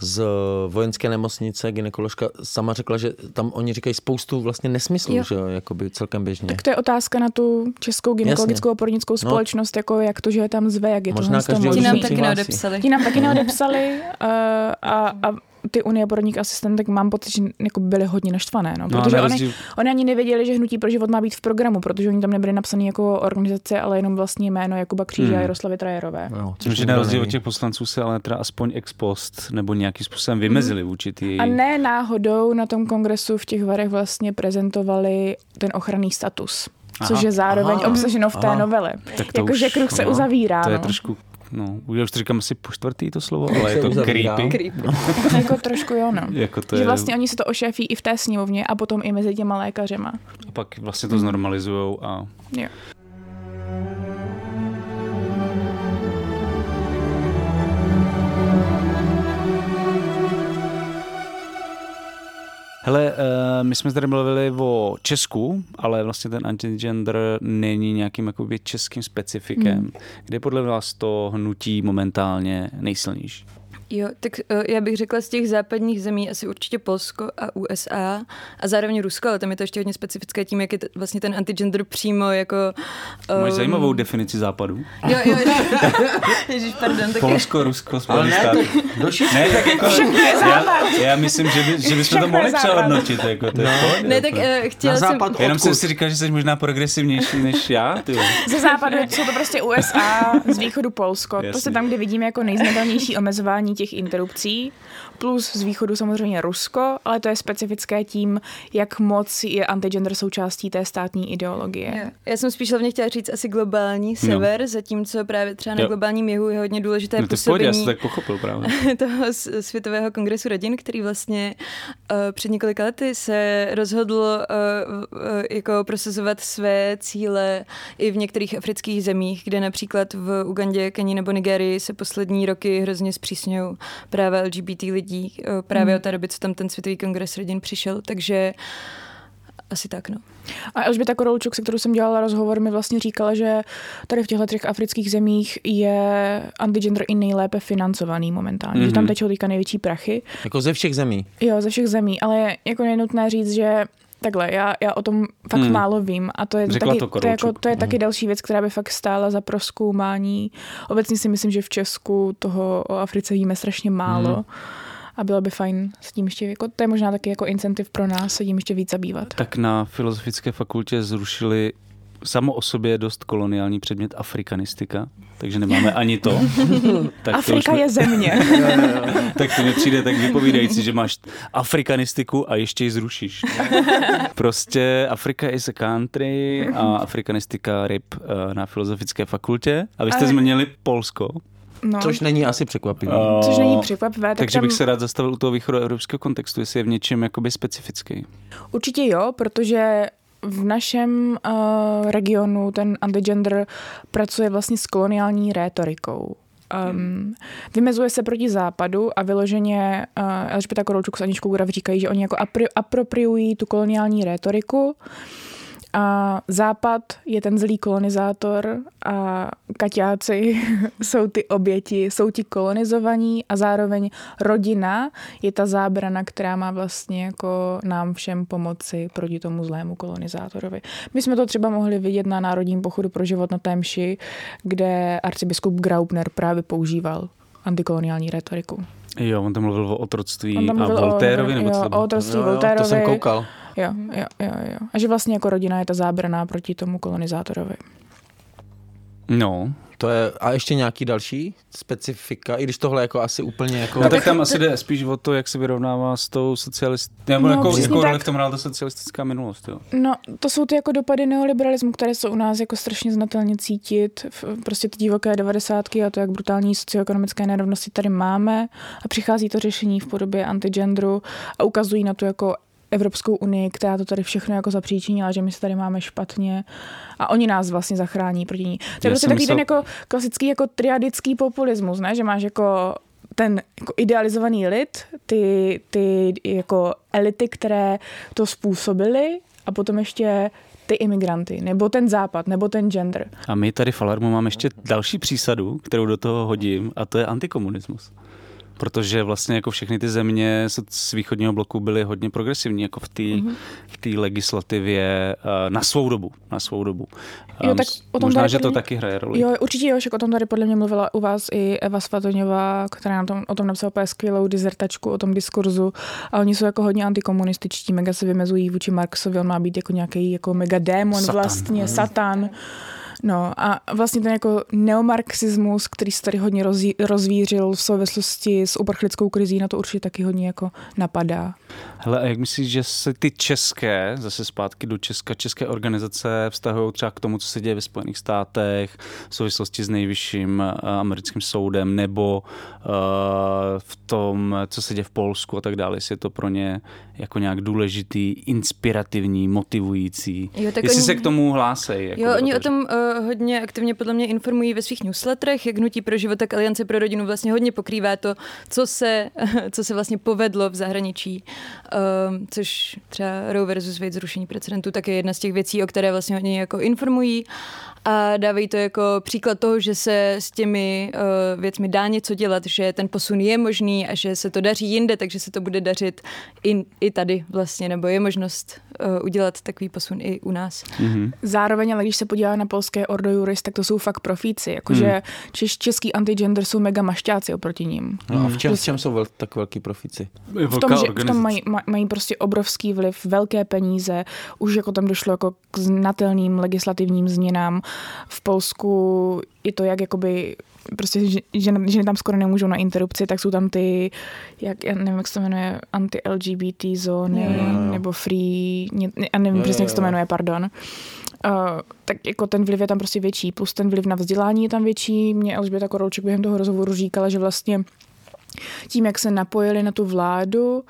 S4: z vojenské nemocnice, ginekoložka, sama řekla, že tam oni říkají spoustu vlastně nesmyslů,
S6: Jo.
S4: že jo, jakoby celkem běžně.
S6: Tak to je otázka na tu českou gynekologickou a porodnickou
S4: No.
S6: společnost, jako jak to, že je tam zve, jak je
S4: Možná
S6: to
S4: každý
S5: Ti nám taky neodepsali.
S6: Ti nám taky neodepsali uh, a, a ty unie porodních asistentek mám pocit, že jako byly hodně naštvané, no,
S3: No
S6: protože
S3: na
S6: oni, oni ani nevěděli, že Hnutí pro život má být v programu, protože oni tam nebyli napsaný jako organizace, ale jenom vlastně jméno Jakuba Kříže
S3: Hmm.
S6: a Jaroslavy Trajerové.
S4: No,
S3: že na rozdíl od těch poslanců se ale teda aspoň ex post nebo nějakým způsobem vymezili vůči ty...
S6: A ne náhodou na tom kongresu v těch varech vlastně prezentovali ten ochranný status.
S3: Aha.
S6: Což je zároveň
S4: Aha.
S6: obsaženo v té
S4: Aha.
S6: novele. Jakože kruh se
S3: no,
S6: uzavírá.
S3: To je
S6: no.
S3: trošku, no, já už to říkám asi po čtvrtý to slovo, ale je to
S4: uzavírá.
S3: creepy.
S6: jako trošku jo, no.
S3: Jako to
S6: že
S3: je,
S6: vlastně oni se to ošéfí i v té sněmovně a potom i mezi těma lékařema.
S3: a pak vlastně to znormalizujou a
S6: Jo.
S3: Hele, uh, my jsme tady mluvili o Česku, ale vlastně ten antigender není nějakým jakoby českým specifikem.
S6: Hmm.
S3: Kde podle vás to hnutí momentálně nejsilnější?
S5: Jo, tak uh, já bych řekla z těch západních zemí asi určitě Polsko a USA a zároveň Rusko, ale tam je to ještě hodně specifické tím, jak je t- vlastně ten antigender přímo jako...
S3: Um... Máš zajímavou definici západu.
S5: Jo, jo, jo. Ježíš, pardon. Tak
S3: Polsko, Rusko, Spojené státy. Ne, tak jako, já, já, myslím, že, by, že bychom to mohli přehodnotit. Jako, to no. je
S5: ne, tak uh, chtěla jsem...
S3: Jenom jsem si říkal, že jsi možná progresivnější než já. Ty.
S6: Ze západu jsou to prostě USA, z východu Polsko. Jasně. Prostě tam, kde vidíme jako nejznatelnější omezování těch interrupcí, plus z východu samozřejmě Rusko, ale to je specifické tím, jak moc je antigender součástí té státní ideologie.
S5: Yeah. Já jsem spíš hlavně chtěla říct asi globální sever, no. zatímco právě třeba na jo. globálním jihu je hodně důležité
S3: no,
S5: působení
S3: já tak pochopil právě.
S5: toho Světového kongresu rodin, který vlastně uh, před několika lety se rozhodl uh, uh, jako prosazovat své cíle i v některých afrických zemích, kde například v Ugandě, Keni nebo Nigerii se poslední roky hrozně zpřísňují práva LGBT lidí eh, právě hmm. od té doby, co tam ten Světový kongres rodin přišel, takže asi tak, no.
S6: A Elžběta Korolčuk, se kterou jsem dělala rozhovor, mi vlastně říkala, že tady v těchto třech afrických zemích je antigender i nejlépe financovaný momentálně, mm-hmm. že tam mhm. tečou teďka největší prachy.
S4: Jako ze všech zemí?
S6: Jo, ze všech zemí, ale jako je nutné říct, že Takhle, já, já o tom fakt hmm. málo vím a to je, taky, to, to, je jako, to je taky další věc, která by fakt stála za proskoumání. Obecně si myslím, že v Česku toho o Africe víme strašně málo. Hmm a bylo by fajn s tím ještě, jako, to je možná taky jako incentiv pro nás se tím ještě víc zabývat.
S3: Tak na Filozofické fakultě zrušili samo o sobě dost koloniální předmět afrikanistika, takže nemáme ani to.
S6: tak Afrika to je země.
S3: tak to mi přijde tak vypovídající, že máš afrikanistiku a ještě ji zrušíš. prostě Afrika is a country a afrikanistika ryb eh, na Filozofické fakultě. A vy jste změnili Polsko.
S4: No. Což není asi překvapivé.
S6: Uh, Což není překvapivé. Tak
S3: takže tam... bych se rád zastavil u toho východoevropského kontextu, jestli je v něčem jakoby specifický.
S6: Určitě jo, protože v našem uh, regionu ten antigender pracuje vlastně s koloniální rétorikou. Um, vymezuje se proti západu a vyloženě uh, Elžběta Korolčuk s Aničkou Grav říkají, že oni jako apri- apropriují tu koloniální rétoriku a Západ je ten zlý kolonizátor a Kaťáci jsou ty oběti, jsou ti kolonizovaní a zároveň rodina je ta zábrana, která má vlastně jako nám všem pomoci proti tomu zlému kolonizátorovi. My jsme to třeba mohli vidět na Národním pochodu pro život na Témši, kde arcibiskup Graubner právě používal antikoloniální retoriku.
S3: Jo, on tam mluvil o otroctví a Voltérovi,
S6: nebo co? O otroctví Voltérovi.
S4: To jsem koukal.
S6: Jo, jo, jo, jo. A že vlastně jako rodina je ta zábraná proti tomu kolonizátorovi.
S3: No,
S4: to je, a ještě nějaký další specifika, i když tohle jako asi úplně jako...
S3: No tak tam asi jde spíš o to, jak se vyrovnává s tou socialistickou, nebo no, jako, jako roli v tom hrála ta socialistická minulost, jo.
S6: No, to jsou ty jako dopady neoliberalismu, které jsou u nás jako strašně znatelně cítit. Prostě ty divoké devadesátky a to, jak brutální socioekonomické nerovnosti tady máme a přichází to řešení v podobě antigendru a ukazují na tu jako Evropskou unii, která to tady všechno jako zapříčinila, že my se tady máme špatně a oni nás vlastně zachrání proti ní. To je prostě takový myslel... ten jako klasický jako triadický populismus, ne? že máš jako ten jako idealizovaný lid, ty, ty jako elity, které to způsobily a potom ještě ty imigranty, nebo ten západ, nebo ten gender.
S3: A my tady v Alarmu máme ještě další přísadu, kterou do toho hodím, a to je antikomunismus protože vlastně jako všechny ty země z východního bloku byly hodně progresivní jako v té mm-hmm. legislativě eh, na svou dobu. Na svou dobu. Jo, tak o tom Možná, že to mě, taky hraje roli.
S6: Jo, určitě jo, že o tom tady podle mě mluvila u vás i Eva Svatoňová, která na tom, o tom napsala úplně skvělou dizertačku o tom diskurzu a oni jsou jako hodně antikomunističtí, mega se vymezují vůči Marxovi, on má být jako nějaký jako mega démon satan. vlastně, satan. No a vlastně ten jako neomarxismus, který se tady hodně rozvířil v souvislosti s uprchlickou krizí, na to určitě taky hodně jako napadá.
S3: Hele, a jak myslíš, že se ty české, zase zpátky do Česka, české organizace vztahují třeba k tomu, co se děje ve Spojených státech v souvislosti s nejvyšším uh, americkým soudem nebo uh, v tom, co se děje v Polsku a tak dále, jestli je to pro ně jako nějak důležitý, inspirativní, motivující. Jo, tak jestli oni... se k tomu hlásejí.
S5: Jako jo, oni o tom uh, hodně aktivně podle mě informují ve svých newsletterech, jak Hnutí pro život, tak Aliance pro rodinu vlastně hodně pokrývá to, co se, co se vlastně povedlo v zahraničí, uh, což třeba Roe versus Wade zrušení precedentu, tak je jedna z těch věcí, o které vlastně hodně jako informují a dávají to jako příklad toho, že se s těmi uh, věcmi dá něco dělat, že ten posun je možný a že se to daří jinde, takže se to bude dařit i, i tady vlastně, nebo je možnost uh, udělat takový posun i u nás.
S6: Mm-hmm. Zároveň, ale když se podívá na polské Ordo Juris, tak to jsou fakt profíci, jakože mm. češ, český antigender jsou mega mašťáci oproti ním.
S4: No a v čem, v čem jsou vel, tak velký profíci?
S6: V tom, že v tom mají, mají prostě obrovský vliv, velké peníze, už jako tam došlo jako k znatelným legislativním změnám, v Polsku i to, jak jakoby prostě ženy, ženy tam skoro nemůžou na interrupci, tak jsou tam ty, jak, já nevím, jak se to jmenuje, anti-LGBT zóny, yeah. nebo free, já nevím yeah, přesně, jak se to jmenuje, pardon. Uh, tak jako ten vliv je tam prostě větší, plus ten vliv na vzdělání je tam větší. Mě Elžběta Korolček během toho rozhovoru říkala, že vlastně tím, jak se napojili na tu vládu,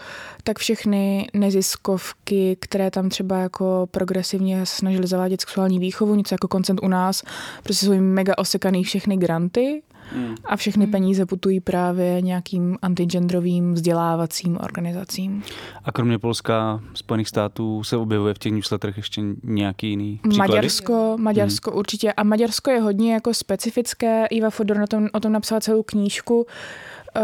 S6: tak všechny neziskovky, které tam třeba jako progresivně snažili zavádět sexuální výchovu, něco jako koncent u nás, prostě jsou mega osekaný všechny granty hmm. a všechny hmm. peníze putují právě nějakým antigendrovým vzdělávacím organizacím.
S3: A kromě Polska, Spojených států se objevuje v těch newsletterech ještě nějaký jiný příklady?
S6: Maďarsko, Maďarsko hmm. určitě. A Maďarsko je hodně jako specifické. Iva Fodor na tom, o tom napsala celou knížku,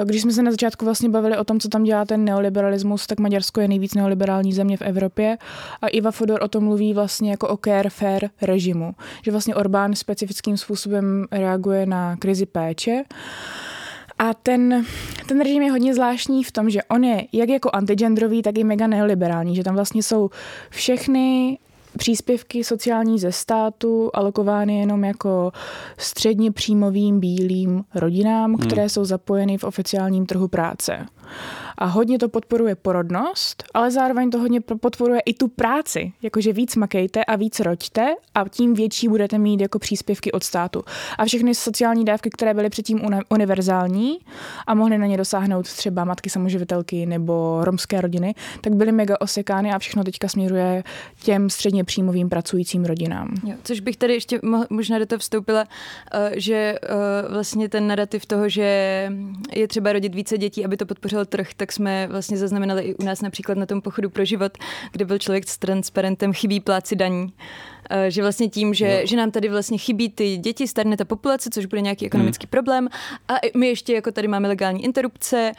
S6: když jsme se na začátku vlastně bavili o tom, co tam dělá ten neoliberalismus, tak Maďarsko je nejvíc neoliberální země v Evropě a Iva Fodor o tom mluví vlastně jako o care fair režimu, že vlastně Orbán specifickým způsobem reaguje na krizi péče. A ten, ten režim je hodně zvláštní v tom, že on je jak jako antigendrový, tak i mega neoliberální, že tam vlastně jsou všechny příspěvky sociální ze státu alokovány jenom jako středně příjmovým bílým rodinám, hmm. které jsou zapojeny v oficiálním trhu práce a hodně to podporuje porodnost, ale zároveň to hodně podporuje i tu práci, jakože víc makejte a víc roďte a tím větší budete mít jako příspěvky od státu. A všechny sociální dávky, které byly předtím univerzální a mohly na ně dosáhnout třeba matky samoživitelky nebo romské rodiny, tak byly mega osekány a všechno teďka směřuje těm středně příjmovým pracujícím rodinám.
S5: Jo, což bych tady ještě možná do toho vstoupila, eh, že eh, vlastně ten narrativ toho, že je třeba rodit více dětí, aby to podpořil trh, tak jsme vlastně zaznamenali i u nás například na tom pochodu pro život, kde byl člověk s transparentem chybí pláci daní. Eh, že vlastně tím, že, no. že nám tady vlastně chybí ty děti, starne ta populace, což bude nějaký ekonomický hmm. problém a my ještě jako tady máme legální interrupce,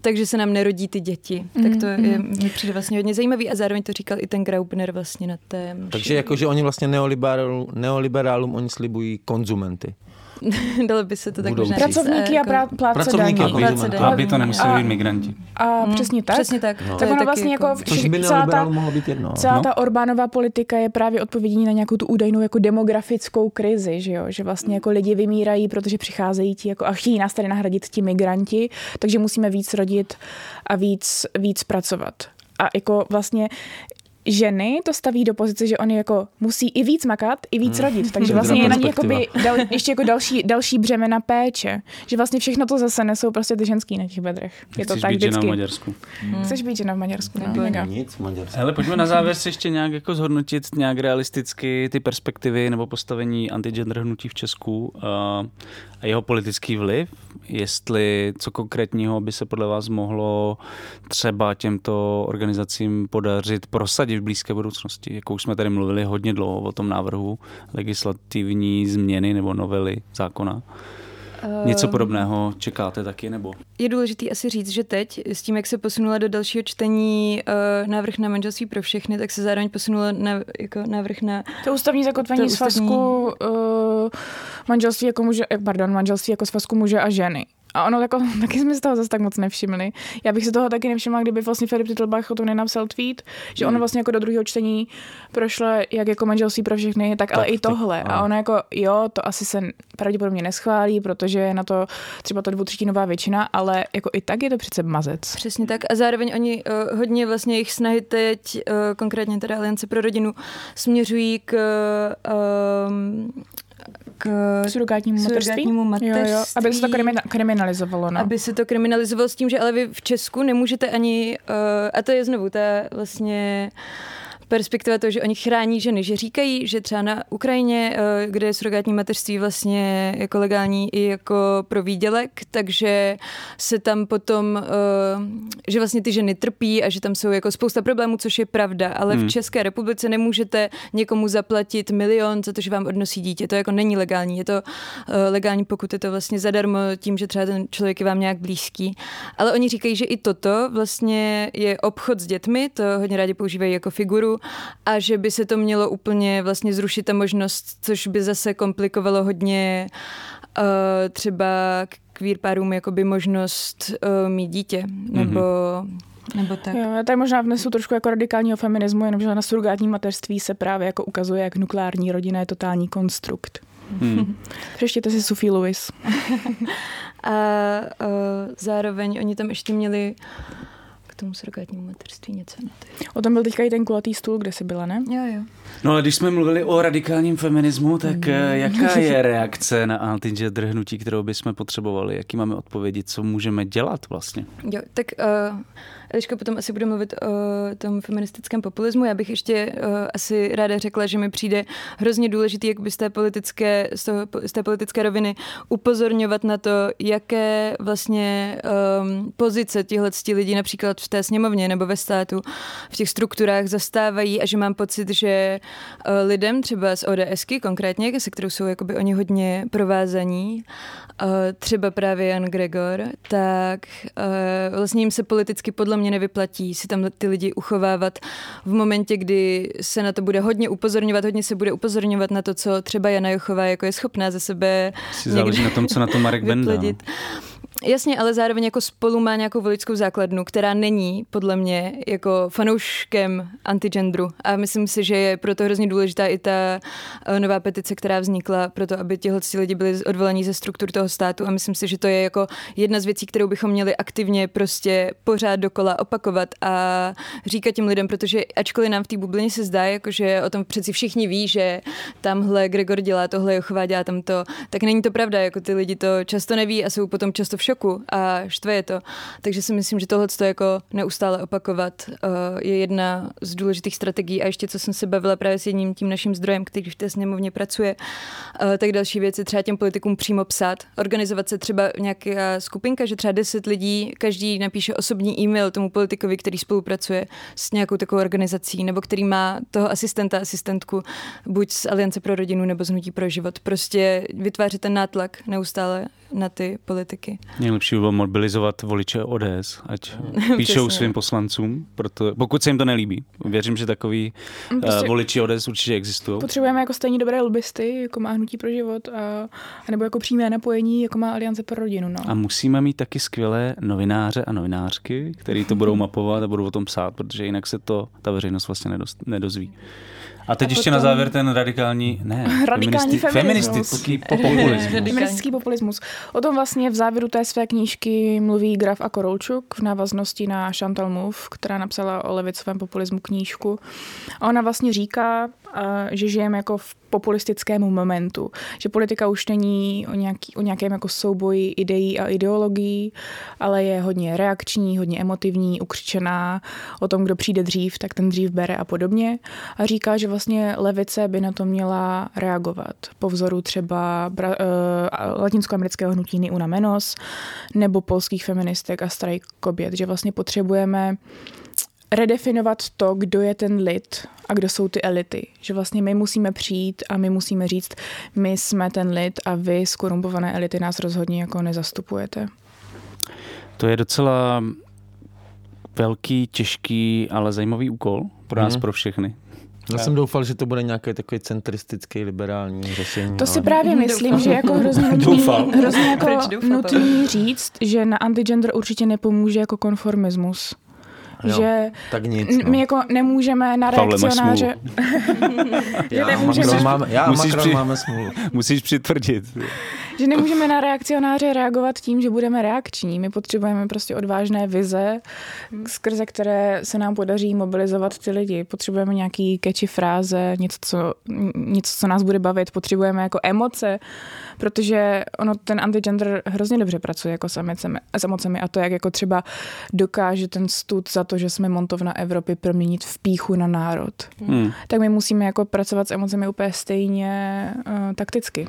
S5: takže se nám nerodí ty děti. Mm, tak to je, mm. mi přijde vlastně hodně zajímavý a zároveň to říkal i ten Graubner vlastně na té
S4: Takže jako, že oni vlastně neoliberálům, neoliberálům oni slibují konzumenty.
S5: Dalo by se to tak
S6: možná Pracovníky a prá- plátce
S4: Pracovníky
S6: daní.
S4: A
S3: daní. Aby to nemuseli být migranti.
S6: A hmm, přesně tak.
S5: Přesně tak.
S6: No. Tak ono vlastně jako, jako
S4: Což by celá ta, mohlo být jedno.
S6: Celá no. ta Orbánová politika je právě odpovědí na nějakou tu údajnou jako demografickou krizi, že jo? Že vlastně jako lidi vymírají, protože přicházejí ti jako a chtějí nás tady nahradit ti migranti, takže musíme víc rodit a víc, víc pracovat. A jako vlastně ženy to staví do pozice, že oni jako musí i víc makat, i víc hmm. rodit. Takže vlastně je na ně jakoby dal, ještě jako další, další břemena péče. Že vlastně všechno to zase nesou prostě ty ženský na těch bedrech. Je to
S3: Chceš
S6: tak
S3: být
S6: vždycky.
S3: žena v Maďarsku.
S6: Hmm. Chceš být žena v Maďarsku.
S4: No, no, nic v Maďarsku.
S3: Ale pojďme na závěr si ještě nějak jako zhodnotit nějak realisticky ty perspektivy nebo postavení antigender hnutí v Česku a, a jeho politický vliv. Jestli co konkrétního by se podle vás mohlo třeba těmto organizacím podařit prosadit v blízké budoucnosti. Jako už jsme tady mluvili hodně dlouho o tom návrhu legislativní změny nebo novely zákona. Něco podobného čekáte taky, nebo?
S5: Je důležité asi říct, že teď s tím, jak se posunula do dalšího čtení uh, návrh na manželství pro všechny, tak se zároveň posunula na, jako návrh na...
S6: To ústavní zakotvení to ústavní... svazku uh, manželství jako muže, pardon, manželství jako svazku muže a ženy. A ono jako, taky jsme z toho zase tak moc nevšimli. Já bych se toho taky nevšimla, kdyby vlastně Filip Titlbach o tom nenapsal tweet, že ono hmm. vlastně jako do druhého čtení prošlo jak jako manželství pro všechny, tak, tak ale i tohle. A ono jako, jo, to asi se pravděpodobně neschválí, protože je na to třeba to dvoutřetinová většina, ale jako i tak je to přece mazec.
S5: Přesně tak. A zároveň oni uh, hodně vlastně jejich snahy teď, uh, konkrétně teda Aliance pro rodinu, směřují k uh, k
S6: surogátnímu
S5: surogátnímu mateřství.
S6: Jo, jo, aby se to krimina- kriminalizovalo. No.
S5: Aby se to kriminalizovalo s tím, že ale vy v Česku nemůžete ani, uh, a to je znovu ta vlastně perspektiva toho, že oni chrání ženy, že říkají, že třeba na Ukrajině, eh, kde je surogátní mateřství vlastně jako legální i jako pro výdělek, takže se tam potom, eh, že vlastně ty ženy trpí a že tam jsou jako spousta problémů, což je pravda, ale
S3: Hmm.
S5: v České republice nemůžete někomu zaplatit milion za to, že vám odnosí dítě. To jako není legální. Je to eh, legální, pokud je to vlastně zadarmo tím, že třeba ten člověk je vám nějak blízký. Ale oni říkají, že i toto vlastně je obchod s dětmi, to hodně rádi používají jako figuru a že by se to mělo úplně vlastně zrušit ta možnost, což by zase komplikovalo hodně uh, třeba queer párům jakoby možnost uh, mít dítě, nebo, nebo tak.
S6: Jo, já tady možná vnesu trošku jako radikálního feminismu, jenomže na surgátní mateřství se právě jako ukazuje, jak nukleární rodina je totální konstrukt.
S3: Hmm.
S6: Přeštěte si Sophie Lewis.
S5: A uh, zároveň oni tam ještě měli tomu surrogátnímu mateřství něco. Je-
S6: O tom byl teďka i ten kulatý stůl, kde jsi byla, ne?
S5: Jo, jo.
S3: No ale když jsme mluvili o radikálním feminismu, tak eh, jaká je reakce na antigender hnutí, kterou bychom potřebovali? Jaký máme odpovědi, co můžeme dělat vlastně?
S5: Jo, tak uh, Eliška potom asi bude mluvit o tom feministickém populismu. Já bych ještě uh, asi ráda řekla, že mi přijde hrozně důležitý, jak by z té politické, z, toho, z té politické roviny upozorňovat na to, jaké vlastně um, pozice tihle lidí například v té sněmovně nebo ve státu v těch strukturách zastávají a že mám pocit, že lidem třeba z ODSky konkrétně, se kterou jsou jakoby oni hodně provázaní, uh, třeba právě Jan Gregor, tak uh, vlastně jim se politicky podle mě nevyplatí si tam ty lidi uchovávat v momentě, kdy se na to bude hodně upozorňovat, hodně se bude upozorňovat na to, co třeba Jana Jochová jako je schopná ze sebe
S3: Si záleží na tom, co na to Marek Benda.
S5: Jasně, ale zároveň jako spolu má nějakou voličskou základnu, která není podle mě jako fanouškem antigendru. A myslím si, že je proto hrozně důležitá i ta eh, nová petice, která vznikla pro to, aby těhle lidi byli odvolení ze struktur toho státu. A myslím si, že to je jako jedna z věcí, kterou bychom měli aktivně prostě pořád dokola opakovat a říkat těm lidem, protože ačkoliv nám v té bublině se zdá, jako že o tom přeci všichni ví, že tamhle Gregor dělá tohle, Jochová dělá tamto, tak není to pravda, jako ty lidi to často neví a jsou potom často v šoku a štve je to. Takže si myslím, že tohle jako neustále opakovat uh, je jedna z důležitých strategií a ještě co jsem se bavila právě s jedním tím naším zdrojem, který v té sněmovně pracuje, uh, tak další věci třeba těm politikům přímo psát, organizovat se třeba nějaká skupinka, že třeba 10 lidí, každý napíše osobní e-mail tomu politikovi, který spolupracuje s nějakou takovou organizací, nebo který má toho asistenta, asistentku, buď z Aliance pro rodinu nebo z Hnutí pro život. Prostě vytvářet ten nátlak neustále na ty politiky.
S3: Nejlepší by bylo mobilizovat voliče ODS, ať píšou svým poslancům, proto, pokud se jim to nelíbí. Věřím, že takový
S6: Mm,
S3: prostě...
S6: prostě-
S3: voliči ODS určitě existují.
S6: Potřebujeme jako stejně dobré lobbysty, jako má Hnutí pro život, a, a nebo jako přímé napojení, jako má Aliance pro rodinu. No.
S3: A musíme mít taky skvělé novináře a novinářky, který to budou mapovat a budou o tom psát, protože jinak se to ta veřejnost vlastně nedozví. A teď
S6: A
S3: ještě na
S6: potom-
S3: závěr ten radikální, ne,
S6: Radikální
S3: feministi-
S6: feminismus.
S3: feministický populismus.
S6: Feministický populismus. O tom vlastně v závěru té své knížky mluví Graf a Korolčuk v návaznosti na Chantal Mouffe, která napsala o levicovém populismu knížku. A ona vlastně říká, že žijeme jako v populistickém momentu, že politika už není o, nějaký, o nějakém jako souboji ideí a ideologií, ale je hodně reakční, hodně emotivní, ukřičená o tom, kdo přijde dřív, tak ten dřív bere a podobně. A říká, že vlastně levice by na to měla reagovat. Po vzoru třeba bra, uh, latinskoamerického hnutí Ni Una Menos nebo polských feministek a strajk kobět, že vlastně potřebujeme redefinovat to, kdo je ten lid a kdo jsou ty elity. Že vlastně my musíme přijít a my musíme říct, my jsme ten lid a vy, skorumpované elity, nás rozhodně jako nezastupujete.
S3: To je docela velký, těžký, ale zajímavý úkol pro nás,
S4: Mhm.
S3: pro všechny.
S4: Já jsem doufal, že to bude nějaký takový centristický, liberální řešení.
S6: To si
S4: ale-
S6: právě myslím, že je jako hrozně nutný, hrozně jako nutný říct, že na antigender určitě nepomůže jako konformismus.
S4: Jo,
S6: že
S4: tak nic, no.
S6: my jako nemůžeme na reakcionáře...
S4: Já,
S6: nemůžeme-
S4: Macron máme, já a
S3: Musíš
S4: Macron
S3: při-
S4: máme smůlu.
S3: Musíš přitvrdit.
S6: že nemůžeme na reakcionáře reagovat tím, že budeme reakční. My potřebujeme prostě odvážné vize, skrze které se nám podaří mobilizovat ty lidi. Potřebujeme nějaký catchy fráze, něco co, něco, co nás bude bavit. Potřebujeme jako emoce, protože ono ten antigender hrozně dobře pracuje jako s emocemi, s emocemi a to, jak jako třeba dokáže ten stud za to, že jsme montovna Evropy proměnit v píchu na národ. Hmm. Tak my musíme jako pracovat s emocemi úplně stejně uh, takticky.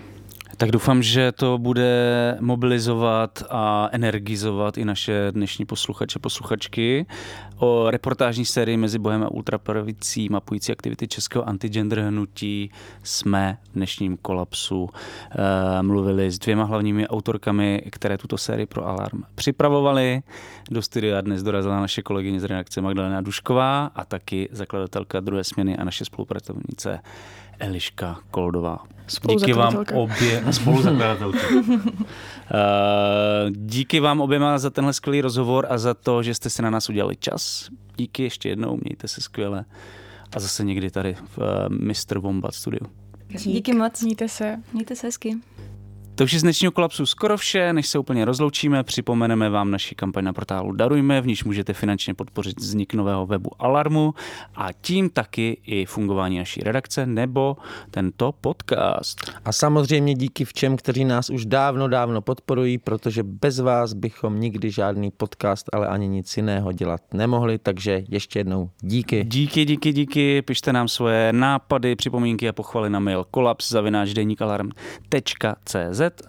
S3: Tak doufám, že to bude mobilizovat a energizovat i naše dnešní posluchače, posluchačky o reportážní sérii mezi Bohem a ultrapravicí mapující aktivity českého antigender hnutí jsme v dnešním kolapsu e, mluvili s dvěma hlavními autorkami, které tuto sérii pro Alarm připravovali. Do studia dnes dorazila naše kolegyně z redakce Magdalena Dušková a taky zakladatelka druhé směny a naše spolupracovnice Eliška Koldová. Díky vám obě, spoluzakladatelka. Eh, díky vám oběma za tenhle skvělý rozhovor a za to, že jste si na nás udělali čas. Díky ještě jednou, mějte se skvěle. A zase někdy tady v uh, Mr. Wombat studiu.
S5: Díky, Díky moc.
S6: Mějte se.
S5: Mějte se hezky.
S3: To už je z dnešního kolapsu skoro vše, než se úplně rozloučíme, připomeneme vám naši kampaň na portálu Darujme, v níž můžete finančně podpořit vznik nového webu Alarmu a tím taky i fungování naší redakce nebo tento podcast.
S4: A samozřejmě díky všem, kteří nás už dávno, dávno podporují, protože bez vás bychom nikdy žádný podcast, ale ani nic jiného dělat nemohli, takže ještě jednou díky.
S3: Díky, díky, díky, pište nám svoje nápady, připomínky a pochvaly na mail kolaps.cz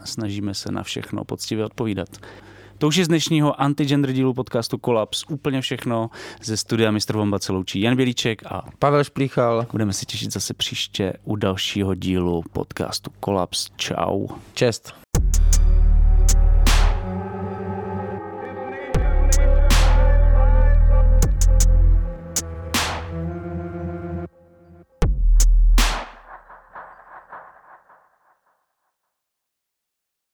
S3: Snažíme se na všechno poctivě odpovídat. To už je z dnešního antigender dílu podcastu Kolaps úplně všechno. Ze studia Mr. Bomba se loučí Jan Bělíček a
S4: Pavel Šplíchal.
S3: Budeme se těšit zase příště u dalšího dílu podcastu Kolaps. Čau.
S4: Čest.